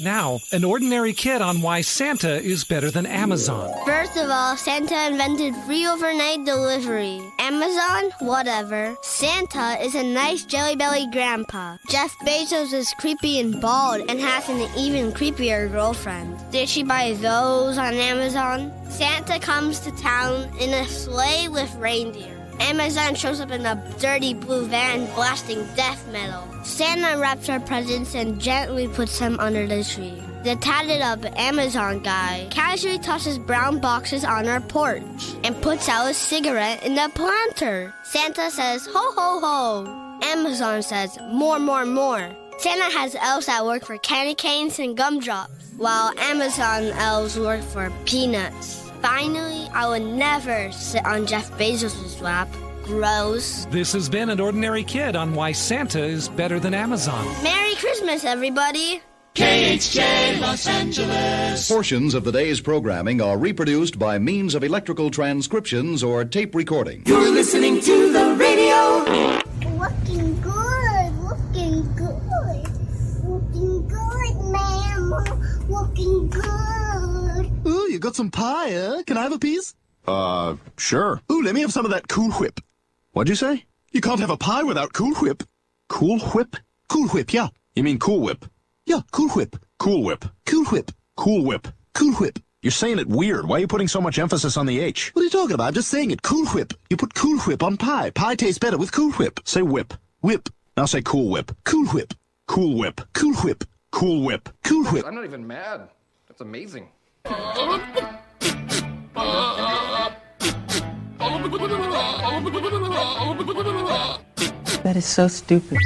Now, an ordinary kid on why Santa is better than Amazon. First of all, Santa invented free overnight delivery. Amazon? Whatever. Santa is a nice jelly belly grandpa. Jeff Bezos is creepy and bald and has an even creepier girlfriend. Did she buy those on Amazon? Santa comes to town in a sleigh with reindeer. Amazon shows up in a dirty blue van blasting death metal. Santa wraps her presents and gently puts them under the tree. The tatted up Amazon guy casually tosses brown boxes on our porch and puts out a cigarette in the planter. Santa says, ho ho ho. Amazon says, more, more, more. Santa has elves that work for candy canes and gumdrops, while Amazon elves work for peanuts. Finally, I would never sit on Jeff Bezos' lap. Gross. This has been An Ordinary Kid on why Santa is better than Amazon. Merry Christmas, everybody. KHJ Los Angeles. Portions of the day's programming are reproduced by means of electrical transcriptions or tape recording. You're listening to the radio. You got some pie, huh? Can I have a piece? Uh, sure. Ooh, let me have some of that Cool Whip. What'd you say? You can't have a pie without Cool Whip. Cool Whip? Cool Whip, yeah. You mean Cool Whip? Yeah, Cool Whip. Cool Whip. Cool Whip. Cool Whip. Cool Whip. You're saying it weird. Why are you putting so much emphasis on the H? What are you talking about? I'm just saying it. Cool Whip. You put Cool Whip on pie. Pie tastes better with Cool Whip. Say whip. Whip. Now say Cool Whip. Cool Whip. Cool Whip. Cool Whip. Cool Whip. Cool Whip. I'm not even mad. That's amazing. That is so stupid.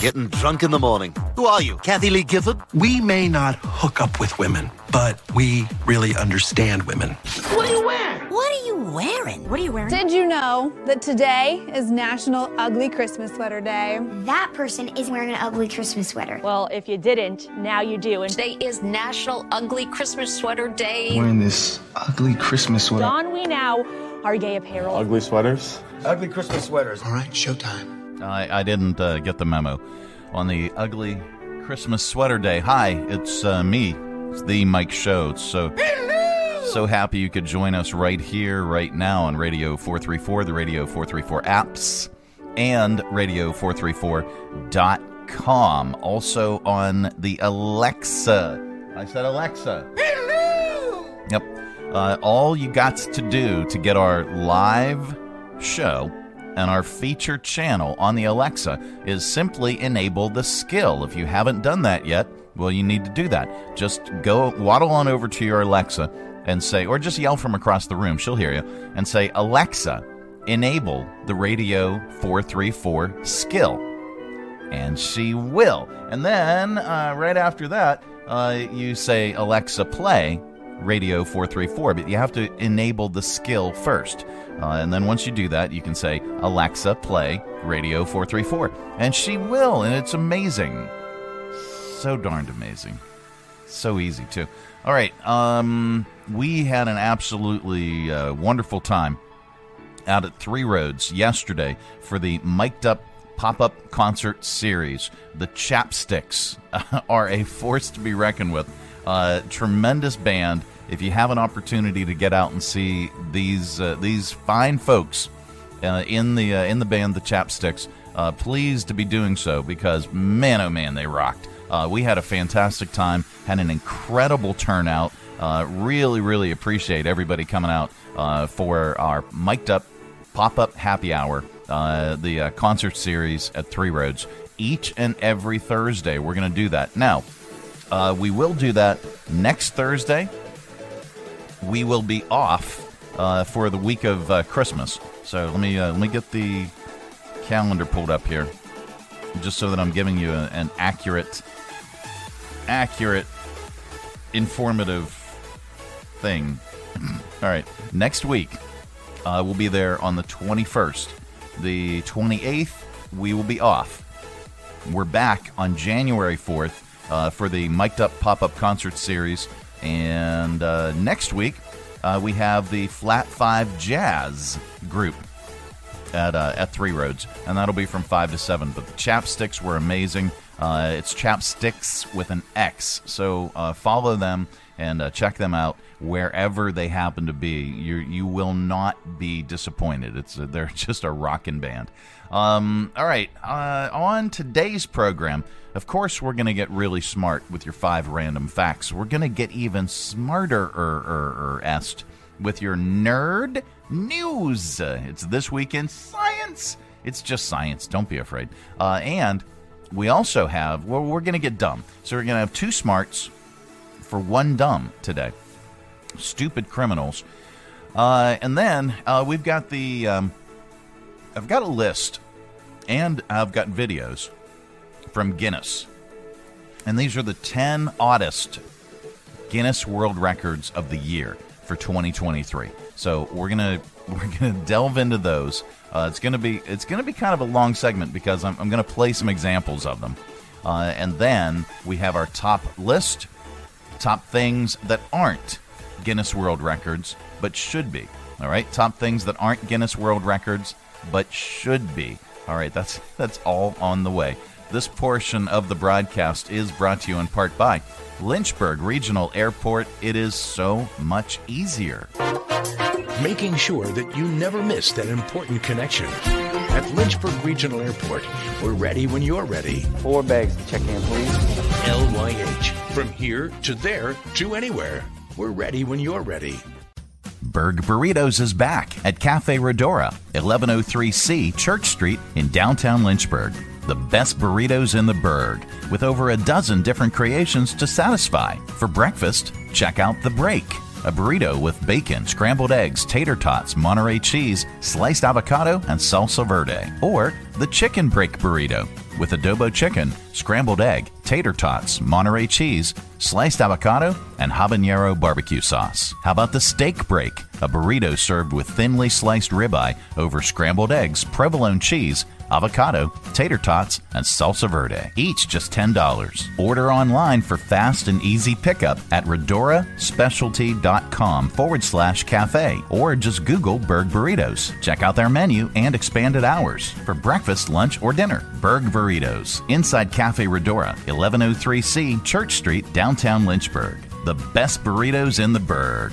Getting drunk in the morning. Who are you, Kathie Lee Gifford? We may not hook up with women, but we really understand women. What are you wearing? What are you wearing? What are you wearing? Did you know that today is National Ugly Christmas Sweater Day? That person is wearing an ugly Christmas sweater. Well, if you didn't, now you do. And today is National Ugly Christmas Sweater Day. Wearing this ugly Christmas sweater. Don we now are gay apparel. Ugly sweaters? Ugly Christmas sweaters. All right, showtime. I, I didn't uh, get the memo on the ugly Christmas sweater day. Hi, it's uh, me. It's the Mike Show. So so happy you could join us right here, right now on Radio 434, the Radio 434 apps, and Radio434.com. Also on the Alexa. I said Alexa. Yep. Uh, all you got to do to get our live show and our feature channel on the Alexa is simply enable the skill. If you haven't done that yet, well, you need to do that. Just go waddle on over to your Alexa and say, or just yell from across the room, she'll hear you, and say, Alexa, enable the Radio 434 skill. And she will. And then, uh, right after that, uh, you say, Alexa, play Radio 434, but you have to enable the skill first. Uh, and then once you do that, you can say, Alexa, play Radio 434. And she will, and it's amazing. So darned amazing. So easy, too. All right, um, we had an absolutely uh, wonderful time out at Three Roads yesterday for the Mic'd Up pop up concert series. The Chapstix are a force to be reckoned with. Uh, tremendous band. If you have an opportunity to get out and see these uh, these fine folks uh, in the uh, in the band, the Chapstix, uh, please to be doing so because man, oh man, they rocked. We had a fantastic time, had an incredible turnout. Really, really appreciate everybody coming out for our mic'd up pop up happy hour, the concert series at Three Roads. Each and every Thursday, we're going to do that. Now, uh, we will do that next Thursday. We will be off uh, for the week of uh, Christmas. So let me uh, let me get the calendar pulled up here, just so that I'm giving you a, an accurate, accurate, informative thing. All right, next week uh, we'll be there on the 21st. The 28th we will be off. We're back on January 4th uh, for the Mic'd Up Pop Up Concert Series. And uh, next week, uh, we have the Flat Five Jazz group. at uh, at Three Roads, and that'll be from five to seven. But the chapstix were amazing. Uh, it's chapstix with an X, so uh, follow them and uh, check them out wherever they happen to be. You you will not be disappointed. It's a, they're just a rockin' band. Um, all right, uh, on today's program, of course, we're going to get really smart with your five random facts. We're going to get even smarter er, er, est with your nerd news. It's this week in science. It's just science. Don't be afraid. Uh, and we also have, well, we're going to get dumb. So we're going to have two smarts for one dumb today. Stupid criminals. Uh, and then uh, we've got the, um, I've got a list and I've got videos from Guinness. And these are the 10 oddest Guinness World Records of the year for 2023. So we're gonna we're gonna delve into those. Uh, it's gonna be it's gonna be kind of a long segment because I'm, I'm gonna play some examples of them, uh, and then we have our top list, top things that aren't Guinness World Records but should be. All right, top things that aren't Guinness World Records but should be. All right, that's that's all on the way. This portion of the broadcast is brought to you in part by Lynchburg Regional Airport. It is so much easier. Making sure that you never miss that important connection. At Lynchburg Regional Airport, we're ready when you're ready. Four bags to check in, please. LYH. From here to there to anywhere. We're ready when you're ready. Berg Burritos is back at Cafe Redora, 1103C Church Street in downtown Lynchburg. The best burritos in the Berg, with over a dozen different creations to satisfy. For breakfast, check out The Break, a burrito with bacon, scrambled eggs, tater tots, Monterey cheese, sliced avocado, and salsa verde. Or the Chicken Break Burrito, with adobo chicken, scrambled egg, tater tots, Monterey cheese, sliced avocado, and habanero barbecue sauce. How about the steak break? A burrito served with thinly sliced ribeye over scrambled eggs, provolone cheese, avocado, tater tots, and salsa verde. Each just $10. Order online for fast and easy pickup at redoraspecialty.com forward slash cafe or just Google Berg Burritos. Check out their menu and expanded hours for breakfast, lunch, or dinner. Berg Burritos, inside Cafe Redora, 1103C Church Street, downtown Lynchburg. The best burritos in the Berg.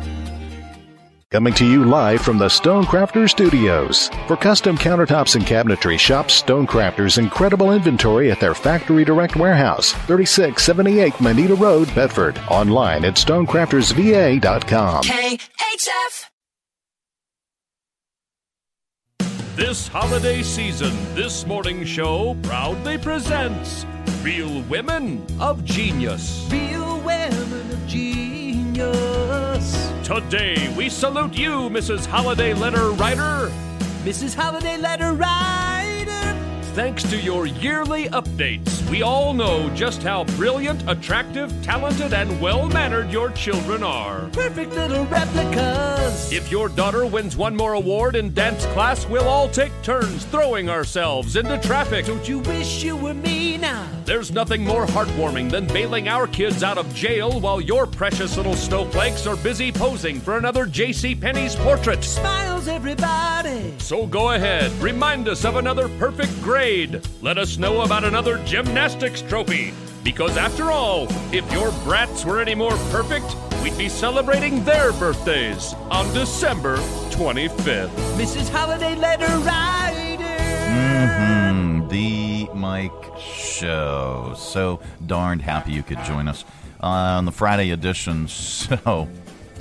Coming to you live from the Stonecrafters Studios. For custom countertops and cabinetry, shop Stonecrafters' incredible inventory at their Factory Direct Warehouse, 3678 Moneta Road, Bedford. Online at stonecraftersva.com. KHF. This holiday season, this morning show proudly presents Real Women of Genius. Real women of genius. Today, we salute you, Mrs. Holiday Letter Writer. Mrs. Holiday Letter Writer. Thanks to your yearly updates, we all know just how brilliant, attractive, talented, and well mannered your children are. Perfect little replicas. If your daughter wins one more award in dance class, we'll all take turns throwing ourselves into traffic. Don't you wish you were me now? There's nothing more heartwarming than bailing our kids out of jail while your precious little snowflakes are busy posing for another J.C. Penney's portrait. Smiles, everybody. So go ahead, remind us of another perfect grade. Let us know about another gymnastics trophy. Because after all, if your brats were any more perfect, we'd be celebrating their birthdays on December 25th. Mrs. Holiday Letter Writer. Mm-hmm. The Mike Show. So darned happy you could join us uh, on the Friday edition. So,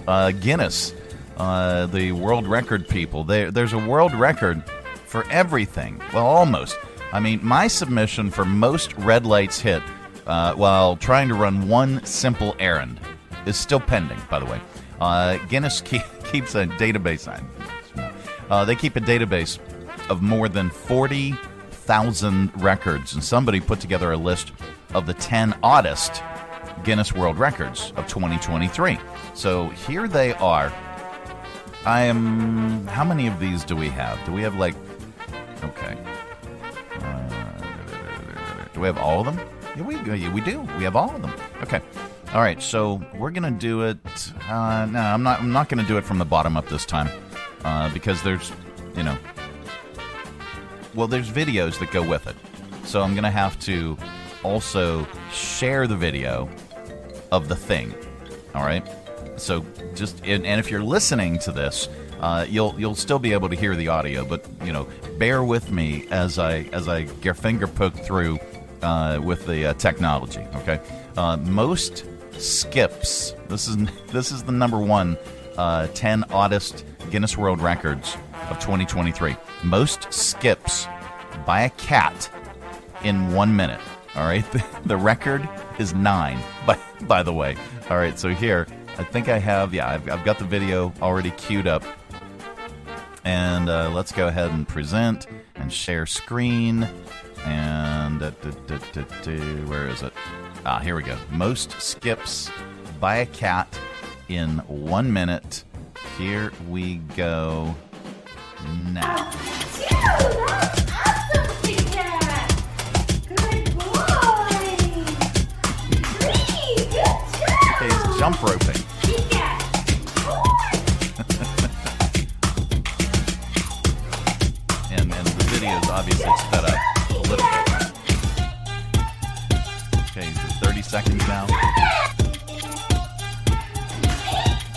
uh, Guinness, uh, the world record people. There, there's a world record for everything. Well, almost. I mean, my submission for most red lights hit uh, while trying to run one simple errand is still pending, by the way. Uh, Guinness keep, keeps a database. Uh, they keep a database of more than 40,000 records. And somebody put together a list of the 10 oddest Guinness World Records of 2023. So here they are. I am. How many of these do we have? Do we have like. Okay. Uh, do we have all of them? Yeah, we, yeah, we do. We have all of them. Okay. All right, so we're gonna do it. Uh, no, I'm not. I'm not gonna do it from the bottom up this time, uh, because there's, you know, well, there's videos that go with it. So I'm gonna have to also share the video of the thing. All right. So just and, and if you're listening to this, uh, you'll you'll still be able to hear the audio, but you know, bear with me as I as I get finger poked through uh, with the uh, technology. Okay. Uh, most skips. This is this is the number one uh, ten oddest Guinness World Records of 2023. Most skips by a cat in one minute. All right, the, the record is nine. By by the way, all right. So here, I think I have. Yeah, I've, I've got the video already queued up, and uh, let's go ahead and present and share screen. And where is it? Ah, here we go. Most skips by a cat in one minute. Here we go now. Okay, he's jump roping. and, and the video is obviously sped up a little bit. Seconds now.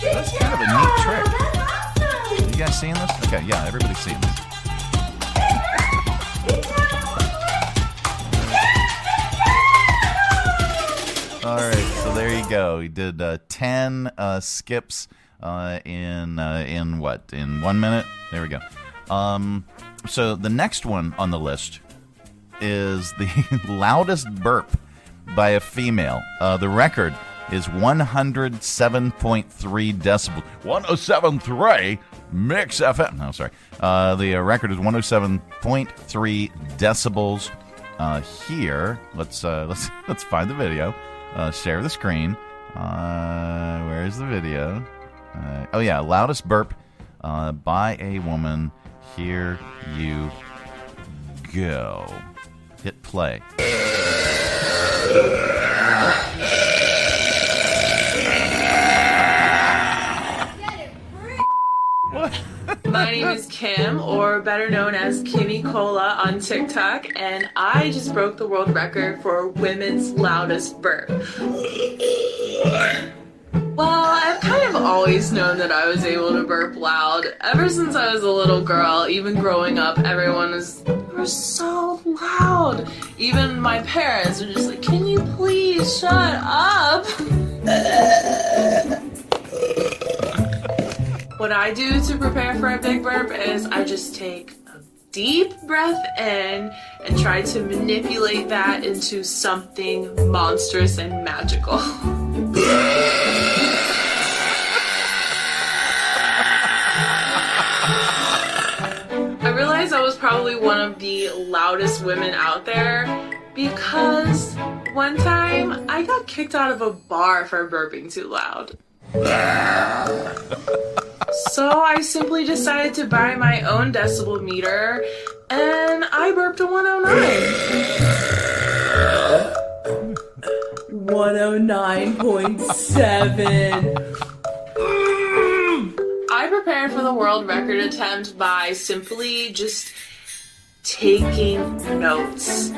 That's kind of a neat trick. You guys seeing this? Okay, yeah, everybody's seeing this. All right, so there you go. He did uh, ten uh, skips uh, in uh, in what in one minute. There we go. Um, so the next one on the list is the loudest burp by a female. Uh, the record is 107.3 decibels. 107.3 Mix FM. No, sorry. Uh, the uh, record is 107.3 decibels. Uh, here, let's uh, let's let's find the video. Uh, share the screen. Uh, where's the video? Oh yeah, loudest burp by a woman. Here you go. Hit play. My name is Kim, or better known as Kimmy Cola on TikTok, and I just broke the world record for women's loudest burp. Well, I've kind of always known that I was able to burp loud. Ever since I was a little girl, even growing up, everyone was were so loud. Even my parents were just like, "Can you please shut up?" what I do to prepare for a big burp is I just take a deep breath in and try to manipulate that into something monstrous and magical. I realized I was probably one of the loudest women out there because one time I got kicked out of a bar for burping too loud. So I simply decided to buy my own decibel meter and I burped a 109. 109.7. I prepared for the world record attempt by simply just taking notes,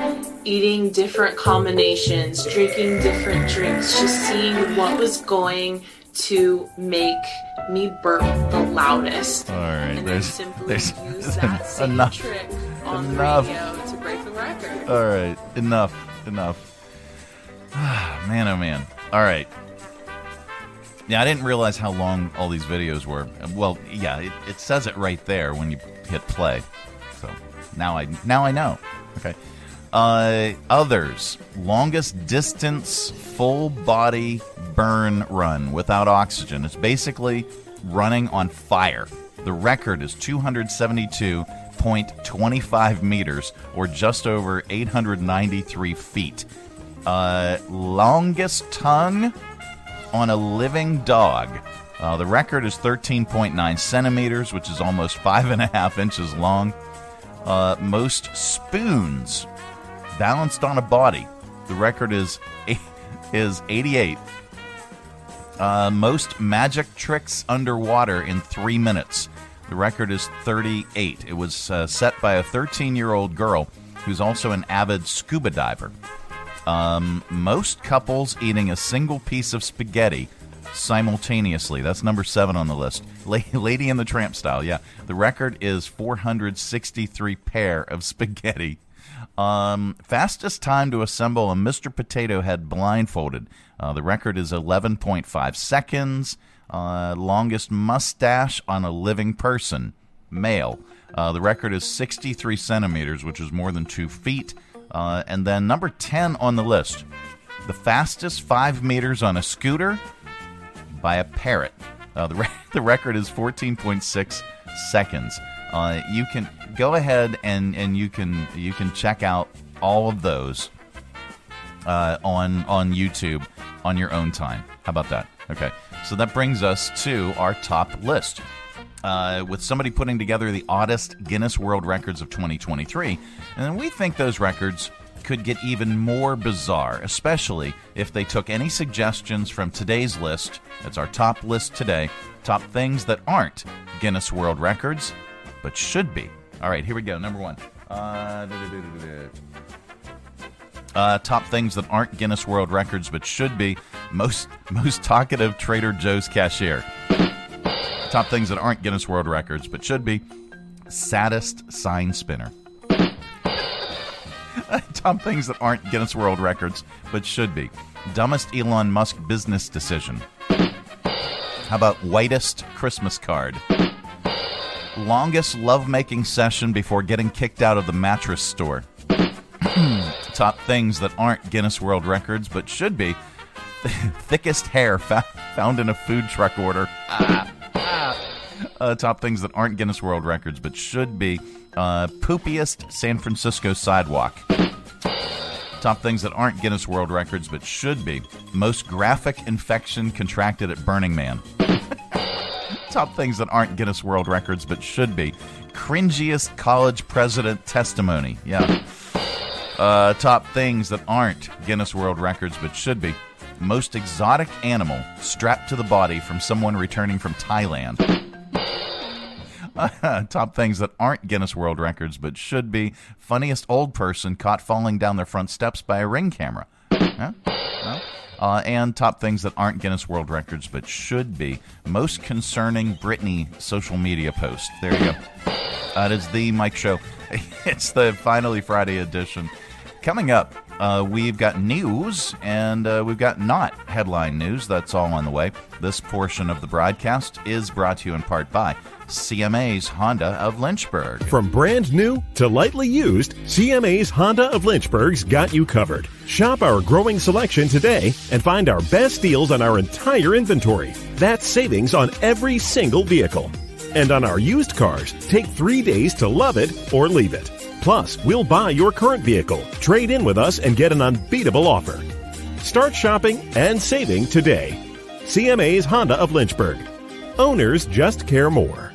eating different combinations, drinking different drinks, just seeing what was going to make me burp the loudest. All right, and there's then simply there's use that same enough trick on enough. the radio to break the record. All right, enough, enough. Man, oh man. All right. Yeah, I didn't realize how long all these videos were. Well, yeah, it, it says it right there when you hit play. So now I now I know. Okay. Uh, others longest distance full body burn run without oxygen. It's basically running on fire. The record is 272.25 meters, or just over 893 feet. Uh, longest tongue on a living dog. Uh, the record is 13.9 centimeters, which is almost five and a half inches long. Uh, most spoons balanced on a body. The record is is 88. Uh, most magic tricks underwater in three minutes. The record is 38. It was uh, set by a 13 year old girl who's also an avid scuba diver. Um, most couples eating a single piece of spaghetti simultaneously. That's number seven on the list. La- Lady in the Tramp style, yeah. The record is 463 pair of spaghetti. Um, fastest time to assemble a Mr. Potato Head blindfolded. Uh, the record is 11.5 seconds. Uh, longest mustache on a living person, male. Uh, the record is 63 centimeters, which is more than two feet. Uh, and then number 10 on the list, the fastest five meters on a scooter by a parrot. Uh, the, re- the record is 14.6 seconds. Uh, you can go ahead and, and you can you can check out all of those uh, on on YouTube on your own time. How about that? Okay, so that brings us to our top list. Uh, with somebody putting together the oddest Guinness World Records of 2023, and we think those records could get even more bizarre, especially if they took any suggestions from today's list. That's our top list today. Top things that aren't Guinness World Records, but should be. All right, here we go. Number one. Uh, uh, top things that aren't Guinness World Records but should be most most talkative Trader Joe's cashier. Top things that aren't Guinness World Records but should be saddest sign spinner. Top things that aren't Guinness World Records but should be dumbest Elon Musk business decision. How about whitest Christmas card? Longest lovemaking session before getting kicked out of the mattress store. Top things that aren't Guinness World Records but should be thickest hair fa- found in a food truck order. Ah. Uh, top things that aren't Guinness World Records but should be uh, poopiest San Francisco sidewalk. Top things that aren't Guinness World Records but should be most graphic infection contracted at Burning Man. Top things that aren't Guinness World Records but should be cringiest college president testimony. Yeah. Uh, top things that aren't Guinness World Records but should be most exotic animal strapped to the body from someone returning from Thailand. top things that aren't Guinness World Records but should be funniest old person caught falling down their front steps by a ring camera. Huh? Uh, and top things that aren't Guinness World Records but should be most concerning Britney social media post. There you go. That is the Mike Show. It's the finally Friday edition. Coming up, uh, we've got news and uh, we've got not headline news. That's all on the way. This portion of the broadcast is brought to you in part by CMA's Honda of Lynchburg. From brand new to lightly used, CMA's Honda of Lynchburg's got you covered. Shop our growing selection today and find our best deals on our entire inventory. That's savings on every single vehicle. And on our used cars, take three days to love it or leave it. Plus, we'll buy your current vehicle, trade in with us, and get an unbeatable offer. Start shopping and saving today. CMA's Honda of Lynchburg. Owners just care more.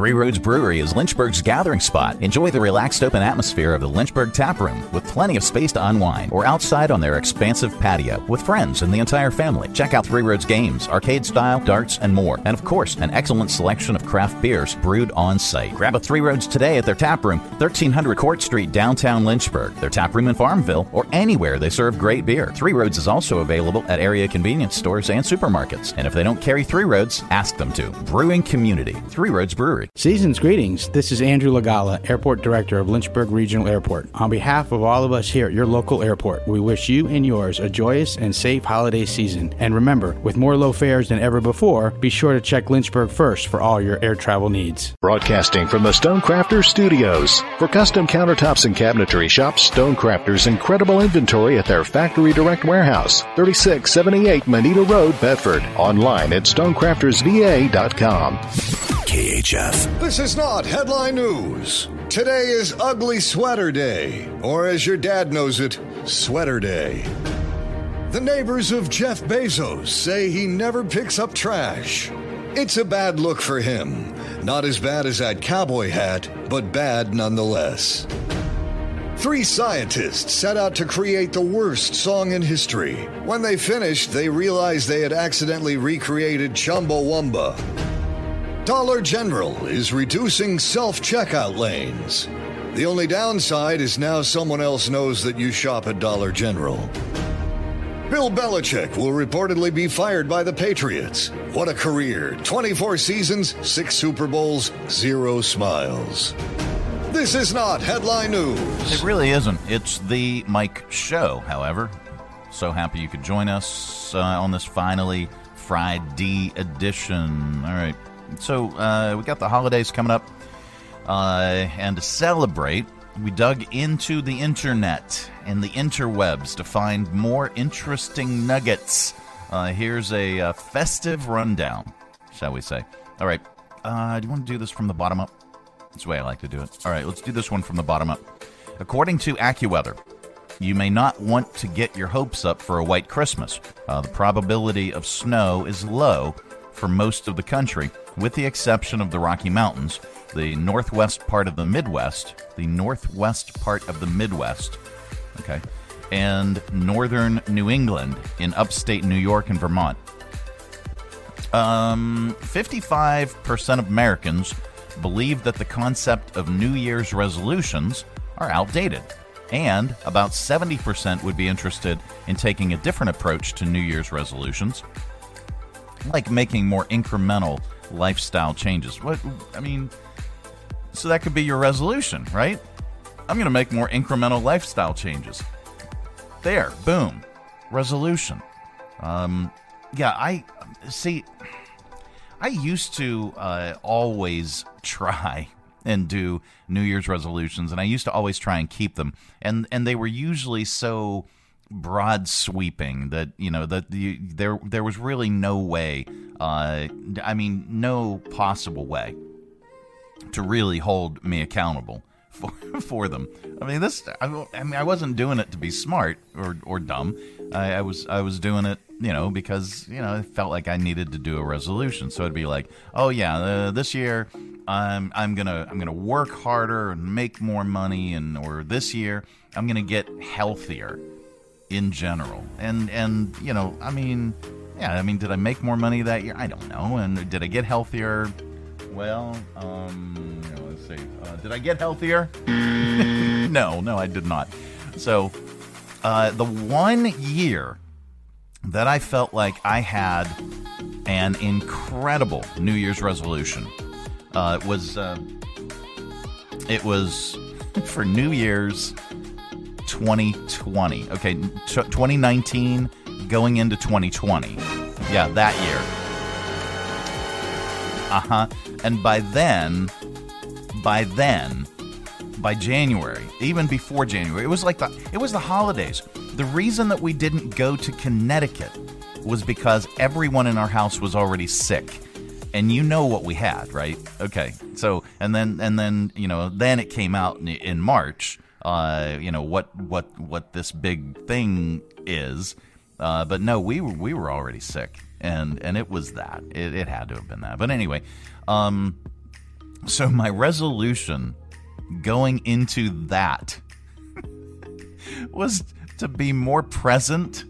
Three Roads Brewery is Lynchburg's gathering spot. Enjoy the relaxed open atmosphere of the Lynchburg Tap Room with plenty of space to unwind or outside on their expansive patio with friends and the entire family. Check out Three Roads games, arcade style, darts, and more. And of course, an excellent selection of craft beers brewed on site. Grab a Three Roads today at their tap room, 1300 Court Street, downtown Lynchburg, their tap room in Farmville, or anywhere they serve great beer. Three Roads is also available at area convenience stores and supermarkets. And if they don't carry Three Roads, ask them to. Brewing Community, Three Roads Brewery. Season's greetings. This is Andrew LaGala, Airport Director of Lynchburg Regional Airport. On behalf of all of us here at your local airport, we wish you and yours a joyous and safe holiday season. And remember, with more low fares than ever before, be sure to check Lynchburg first for all your air travel needs. Broadcasting from the Stonecrafters Studios. For custom countertops and cabinetry, shop Stonecrafters' incredible inventory at their Factory Direct Warehouse, 3678 Moneta Road, Bedford. Online at stonecraftersva.com. KHF. This is not headline news. Today is Ugly Sweater Day, or as your dad knows it, Sweater Day. The neighbors of Jeff Bezos say he never picks up trash. It's a bad look for him. Not as bad as that cowboy hat, but bad nonetheless. Three scientists set out to create the worst song in history. When they finished, they realized they had accidentally recreated Chumbawamba. Dollar General is reducing self checkout lanes. The only downside is now someone else knows that you shop at Dollar General. Bill Belichick will reportedly be fired by the Patriots. What a career! 24 seasons, 6 Super Bowls, 0 smiles. This is not headline news. It really isn't. It's the Mike Show, however. So happy you could join us uh, on this finally Friday edition. All right. So uh, we got the holidays coming up. Uh, and to celebrate, we dug into the internet and the interwebs to find more interesting nuggets. Uh, here's a uh, festive rundown, shall we say. All right. Uh, do you want to do this from the bottom up? That's the way I like to do it. All right, let's do this one from the bottom up. According to AccuWeather, you may not want to get your hopes up for a white Christmas. Uh, the probability of snow is low for most of the country, with the exception of the Rocky Mountains, the northwest part of the Midwest, the northwest part of the Midwest, okay, and northern New England in upstate New York and Vermont. Um, 55% of Americans believe that the concept of New Year's resolutions are outdated, and about 70% would be interested in taking a different approach to New Year's resolutions, like making more incremental lifestyle changes. What I mean, so that could be your resolution, right? I'm going to make more incremental lifestyle changes. There, boom, resolution. Um, yeah, I see. I used to uh, always try and do New Year's resolutions, and I used to always try and keep them, and and they were usually so broad sweeping that you know that the, there there was really no way, uh, I mean, no possible way to really hold me accountable for for them. I mean, this I, I mean, I wasn't doing it to be smart or or dumb. I, I was I was doing it you know, because you know, I felt like I needed to do a resolution. So it'd be like, oh yeah, uh, this year I'm I'm gonna I'm gonna work harder and make more money, and or this year I'm gonna get healthier in general. And and you know, I mean, yeah, I mean, did I make more money that year? I don't know. And did I get healthier? Well, um, you know, let's see. Uh, did I get healthier? no, no, I did not. So, uh, the one year that I felt like I had an incredible New Year's resolution. Uh, was uh, it was for New Year's 2020. Okay, t- 2019 going into 2020. Yeah, that year. Uh huh. And by then, by then, by January, even before January, it was like the it was the holidays. The reason that we didn't go to Connecticut was because everyone in our house was already sick. And you know what we had, right? Okay. So, and then and then, you know, then it came out in, in March, uh, you know, what what what this big thing is. Uh, but no, we were we were already sick. And and it was that. It, it had to have been that. But anyway, um so my resolution going into that was to be more present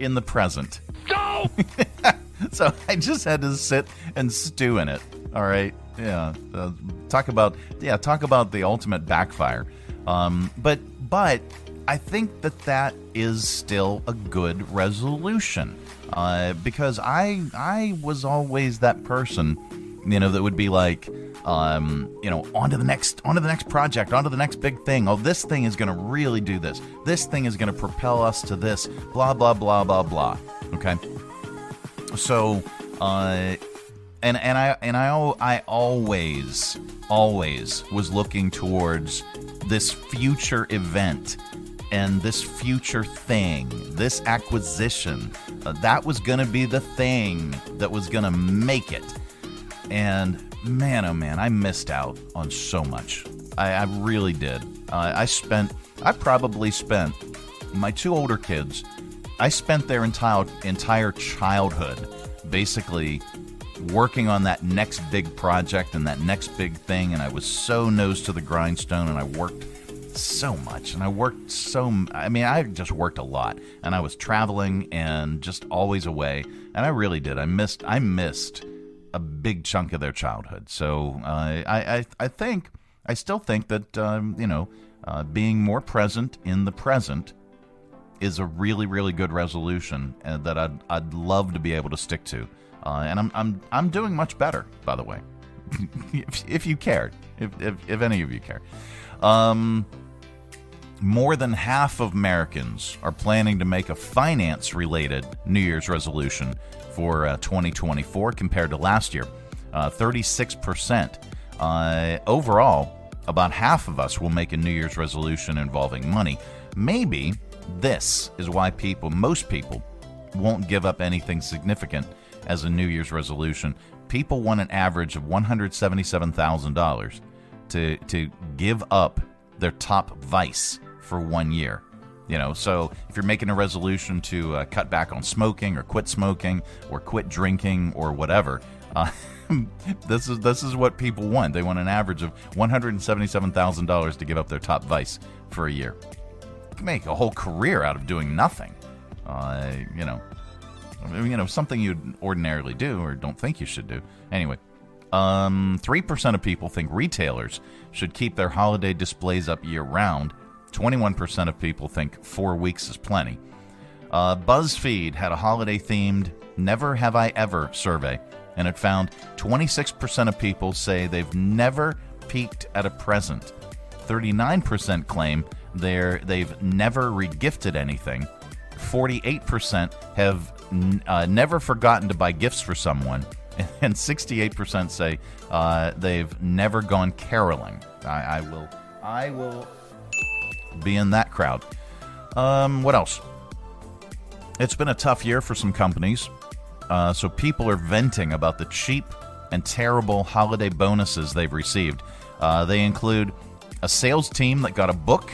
in the present. Go! so I just had to sit and stew in it. All right. Yeah. Uh, talk about yeah. Talk about the ultimate backfire. Um, but but I think that that is still a good resolution uh, because I I was always that person, you know, that would be like, um, you know, on to the next, on to the next project, on to the next big thing. Oh, this thing is going to really do this. This thing is going to propel us to this. Blah blah blah blah blah. Okay. So, uh, and and I and I I always always was looking towards this future event and this future thing, this acquisition. Uh, that was going to be the thing that was going to make it. And man, oh man, I missed out on so much. I, I really did. Uh, I spent, I probably spent my two older kids. I spent their entire entire childhood basically working on that next big project and that next big thing, and I was so nose to the grindstone, and I worked so much, and I worked so. I mean, I just worked a lot, and I was traveling and just always away, and I really did. I missed. I missed a big chunk of their childhood. So uh, I, I, I think, I still think that um, you know, uh, being more present in the present is a really, really good resolution uh, that I'd, I'd love to be able to stick to. Uh, and I'm, I'm, I'm doing much better, by the way, if, if you cared, if, if, if any of you care. Um, more than half of Americans are planning to make a finance related New Year's resolution for uh, 2024 compared to last year. Uh, 36%. Uh, overall, about half of us will make a New Year's resolution involving money. Maybe this is why people, most people, won't give up anything significant as a New Year's resolution. People want an average of $177,000 to, to give up their top vice for one year. You know, so if you're making a resolution to uh, cut back on smoking or quit smoking or quit drinking or whatever, uh, this is this is what people want. They want an average of one hundred and seventy-seven thousand dollars to give up their top vice for a year. Make a whole career out of doing nothing. Uh, you know, you know something you'd ordinarily do or don't think you should do. Anyway, um, three percent of people think retailers should keep their holiday displays up year round 21% of people think four weeks is plenty. Uh, BuzzFeed had a holiday themed Never Have I Ever survey, and it found 26% of people say they've never peeked at a present. 39% claim they're, they've never regifted anything. 48% have uh, never forgotten to buy gifts for someone. And 68% say uh, they've never gone caroling. I, I will, I will be in that crowd. Um, what else? It's been a tough year for some companies, uh, so people are venting about the cheap and terrible holiday bonuses they've received. Uh, they include a sales team that got a book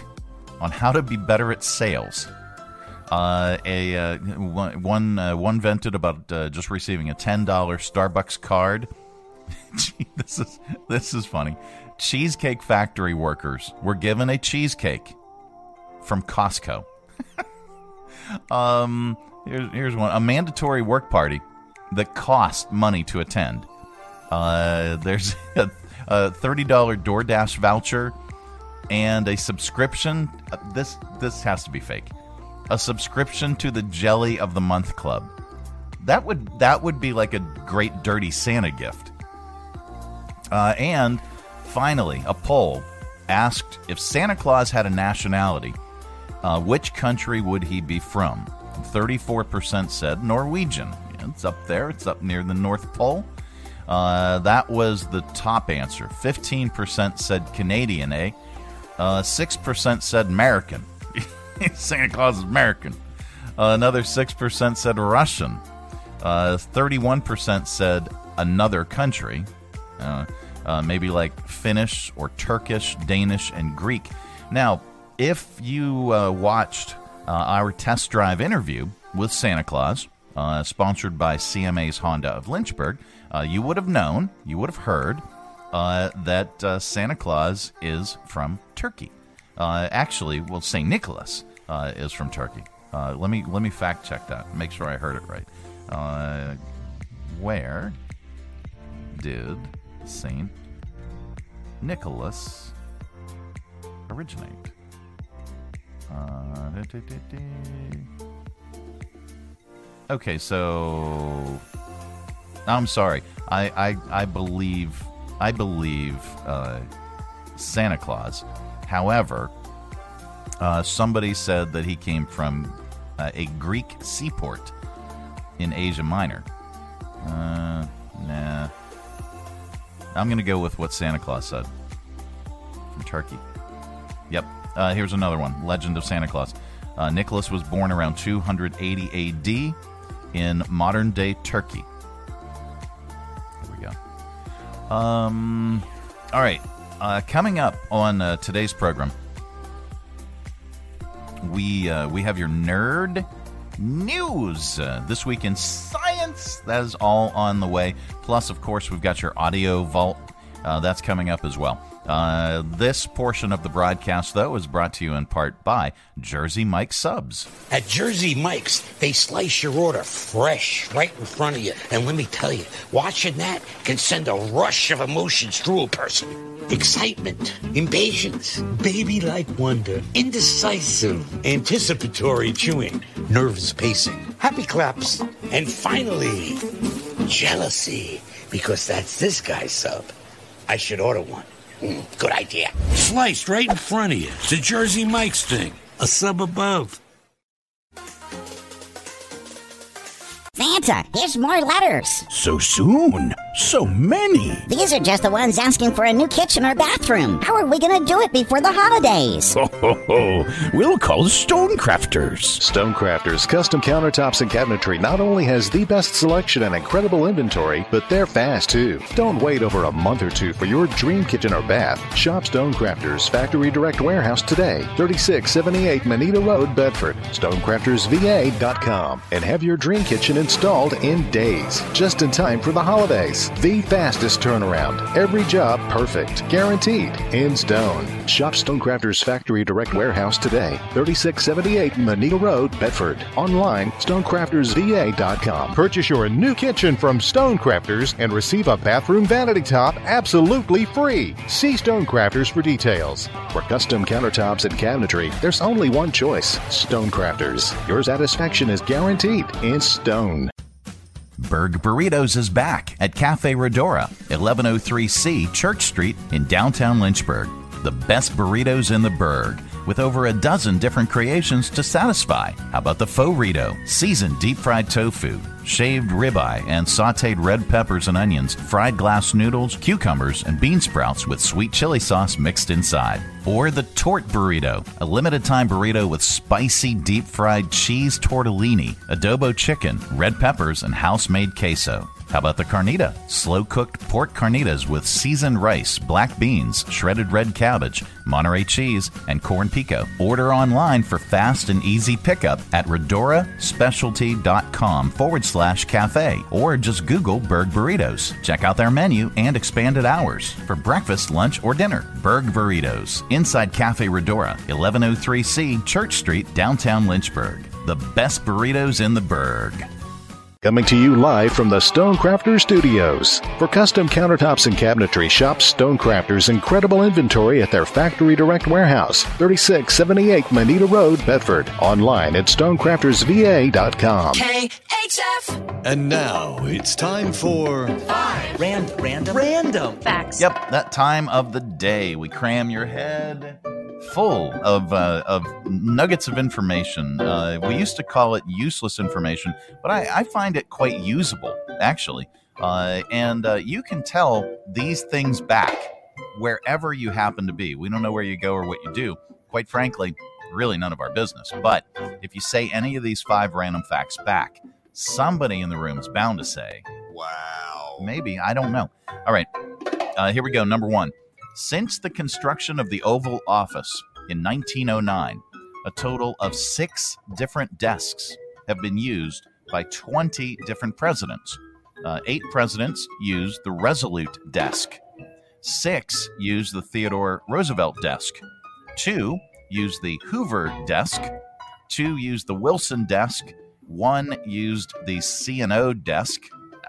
on how to be better at sales. Uh, a uh, one uh, one vented about uh, just receiving a ten dollar Starbucks card. Gee, this is this is funny. Cheesecake factory workers were given a cheesecake from Costco. um, here's, here's one a mandatory work party that cost money to attend. Uh, there's a, a $30 DoorDash voucher and a subscription. Uh, this this has to be fake. A subscription to the Jelly of the Month Club. That would that would be like a great dirty Santa gift. Uh, and finally, a poll asked if Santa Claus had a nationality, uh, which country would he be from? 34% said Norwegian. It's up there, it's up near the North Pole. Uh, that was the top answer. 15% said Canadian, eh? Uh, 6% said American. Santa Claus is American. Uh, another 6% said Russian. Uh, 31% said another country. Uh, uh, maybe like Finnish or Turkish, Danish, and Greek. Now, if you uh, watched uh, our test drive interview with Santa Claus, sponsored by CMA's Honda of Lynchburg, you would have known, you would have heard that Santa Claus is from Turkey. Actually, well, Saint Nicholas is from Turkey. let me let me fact check that. Make sure I heard it right. where did Saint Nicholas originate? Uh, okay, so I'm sorry. I I, I believe I believe uh, Santa Claus. However, uh, somebody said that he came from uh, a Greek seaport in Asia Minor. Uh, nah. I'm going to go with what Santa Claus said from Turkey. Yep, uh, here's another one Legend of Santa Claus. Uh, Nicholas was born around 280 AD in modern day Turkey. Here we go. Um, all right. Uh, coming up on uh, today's program, we uh, we have your nerd news uh, this week in science. That is all on the way. Plus, of course, we've got your audio vault. Uh, that's coming up as well. Uh, this portion of the broadcast, though, is brought to you in part by Jersey Mike Subs. At Jersey Mike's, they slice your order fresh right in front of you. And let me tell you, watching that can send a rush of emotions through a person. Excitement, impatience, baby like wonder, indecisive, anticipatory chewing, nervous pacing, happy claps, and finally, jealousy. Because that's this guy's sub. I should order one. Mm, good idea. Sliced right in front of you. It's a Jersey Mike's thing. A sub above. Santa, here's more letters. So soon? So many. These are just the ones asking for a new kitchen or bathroom. How are we going to do it before the holidays? Ho, ho, ho. We'll call Stonecrafters. Stonecrafters Custom Countertops and Cabinetry not only has the best selection and incredible inventory, but they're fast too. Don't wait over a month or two for your dream kitchen or bath. Shop Stonecrafters Factory Direct Warehouse today, 3678 Moneta Road, Bedford. StonecraftersVA.com and have your dream kitchen installed in days, just in time for the holidays. The fastest turnaround. Every job perfect, guaranteed, in stone. Shop Stonecrafters Factory Direct Warehouse today, 3678 Moneta Road, Bedford. Online, StonecraftersVA.com. Purchase your new kitchen from Stonecrafters and receive a bathroom vanity top absolutely free. See Stonecrafters for details. For custom countertops and cabinetry, there's only one choice Stonecrafters. Your satisfaction is guaranteed in stone. Berg Burritos is back at Cafe Redora, 1103C Church Street in downtown Lynchburg. The best burritos in the Berg, with over a dozen different creations to satisfy. How about the faux Rito, seasoned deep fried tofu, shaved ribeye, and sauteed red peppers and onions, fried glass noodles, cucumbers, and bean sprouts with sweet chili sauce mixed inside. Or the Tort Burrito, a limited time burrito with spicy deep fried cheese tortellini, adobo chicken, red peppers, and house made queso. How about the carnita? Slow cooked pork carnitas with seasoned rice, black beans, shredded red cabbage, Monterey cheese, and corn pico. Order online for fast and easy pickup at redoraspecialty.com forward slash cafe or just Google Berg Burritos. Check out their menu and expanded hours for breakfast, lunch, or dinner. Berg Burritos inside Cafe Redora, 1103C Church Street, downtown Lynchburg. The best burritos in the Berg. Coming to you live from the Stonecrafters Studios. For custom countertops and cabinetry, shop Stonecrafters' incredible inventory at their Factory Direct Warehouse, 3678 Moneta Road, Bedford. Online at stonecraftersva.com. KHF. And now it's time for Five. Random. Random. Random. Facts. Yep, that time of the day. We cram your head full of uh, of nuggets of information. Uh, we used to call it useless information, but I, I find it quite usable, actually. Uh, and uh, you can tell these things back wherever you happen to be. We don't know where you go or what you do. Quite frankly, really none of our business. But if you say any of these five random facts back, somebody in the room is bound to say, "Wow." Maybe I don't know. All right, uh, here we go. Number one. Since the construction of the Oval Office in 1909, a total of six different desks have been used by 20 different presidents. Uh, eight presidents used the Resolute desk, six used the Theodore Roosevelt desk, two used the Hoover desk, two used the Wilson desk, one used the C&O desk,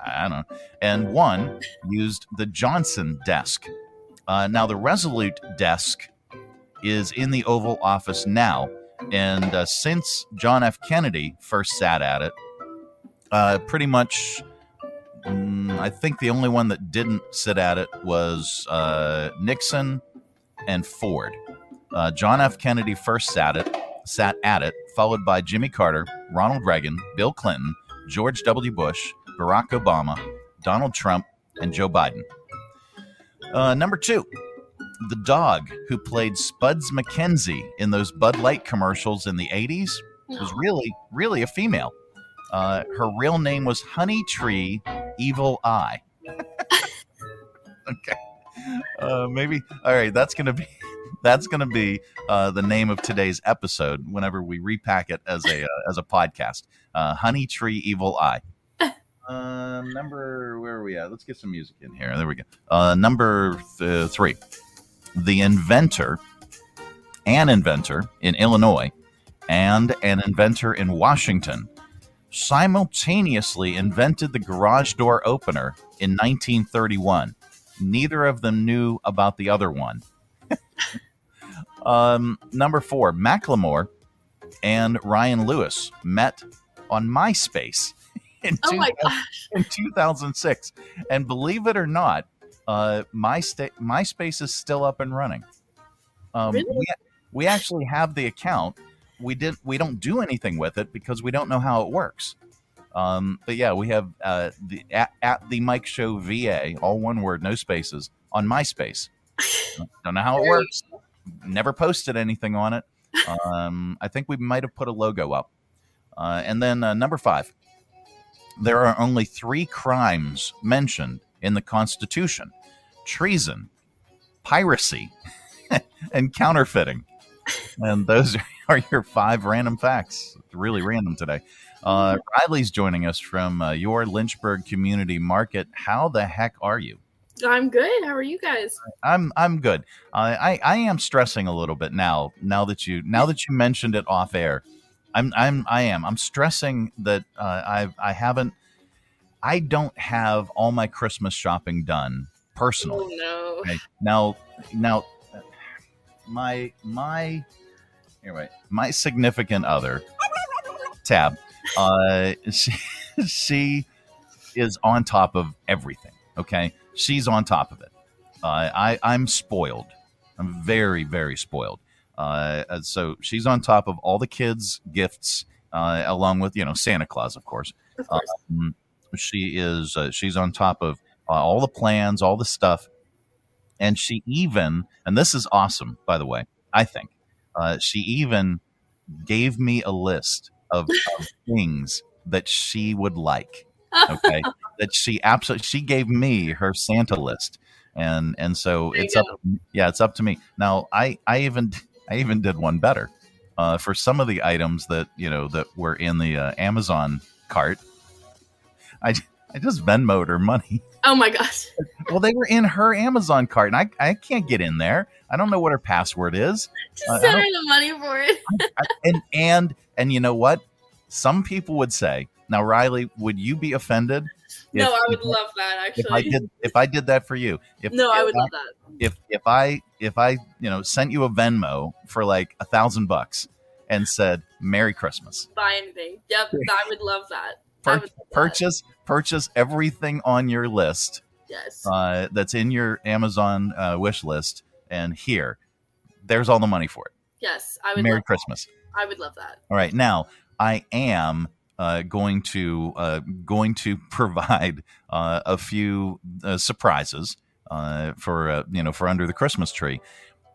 I don't know, and one used the Johnson desk. Uh, now, the Resolute desk is in the Oval Office now. And uh, since John F. Kennedy first sat at it, uh, pretty much, mm, I think the only one that didn't sit at it was uh, Nixon and Ford. Uh, John F. Kennedy first sat it, sat at it, followed by Jimmy Carter, Ronald Reagan, Bill Clinton, George W. Bush, Barack Obama, Donald Trump, and Joe Biden. Uh, number two, the dog who played Spuds MacKenzie in those Bud Light commercials in the 80s was really, really a female. Uh, her real name was Honey Tree Evil Eye. okay. Uh, maybe. All right. That's gonna be. That's gonna be uh, the name of today's episode. Whenever we repack it as a uh, as a podcast, uh, Honey Tree Evil Eye. Um, number where are we at? Let's get some music in here. There we go. Uh, number th- three, the inventor, an inventor in Illinois, and an inventor in Washington simultaneously invented the garage door opener in 1931. Neither of them knew about the other one. um, number four, Macklemore and Ryan Lewis met on MySpace in, Oh my 2000 in 2006. And believe it or not, uh, MySta- MySpace is still up and running. Um, Really? we, we actually have the account. We did. We don't do anything with it because we don't know how it works. Um, but yeah, we have uh, the at, at the Mike Show VA, all one word, no spaces, on MySpace. don't know how it works. Never posted anything on it. Um, I think we might have put a logo up. Uh, and then uh, number five, there are only three crimes mentioned in the Constitution treason, piracy, and counterfeiting. And those are your five random facts. Really random today. Uh, Riley's joining us from uh, your Lynchburg Community Market. How the heck are you? I'm good. How are you guys? I'm I'm good. I I am stressing a little bit now. Now that you now that you mentioned it off air, I'm I'm I am I'm stressing that uh, I I haven't I don't have all my Christmas shopping done personally. Oh no. Okay. Now now my my here wait my significant other tab uh she she is on top of everything okay she's on top of it uh, i i'm spoiled i'm very very spoiled uh so she's on top of all the kids gifts uh along with you know santa claus of course, Of course. Um, she is uh, she's on top of uh, all the plans all the stuff. And she even and this is awesome by the way i think uh, she even gave me a list of, of things that she would like okay? That she absolutely she gave me her santa list. And and so it's up yeah it's up to me. Now i i even i even did one better uh, for some of the items that you know that were in the uh, amazon cart i i just venmoed her money Oh my gosh. well, they were in her Amazon cart, and I, I can't get in there. I don't know what her password is. Just Uh, send her the money for it. I- and and and you know what? Some people would say, "Now, Riley, would you be offended?" No, I would love that If I actually. did, if I did that for you, if no, I if would love that. If if I if I you know sent you a Venmo for like a thousand bucks and said "Merry Christmas," Buy anything. Yep, I would love that. Pur- would love that. purchase purchase everything on your list Yes. uh, that's in your Amazon uh, wish list, and here, there's all the money for it. Yes, I would Merry Christmas. That. I would love that. All right, now I am uh, going to uh, going to provide uh, a few uh, surprises uh, for uh, you know for under the Christmas tree,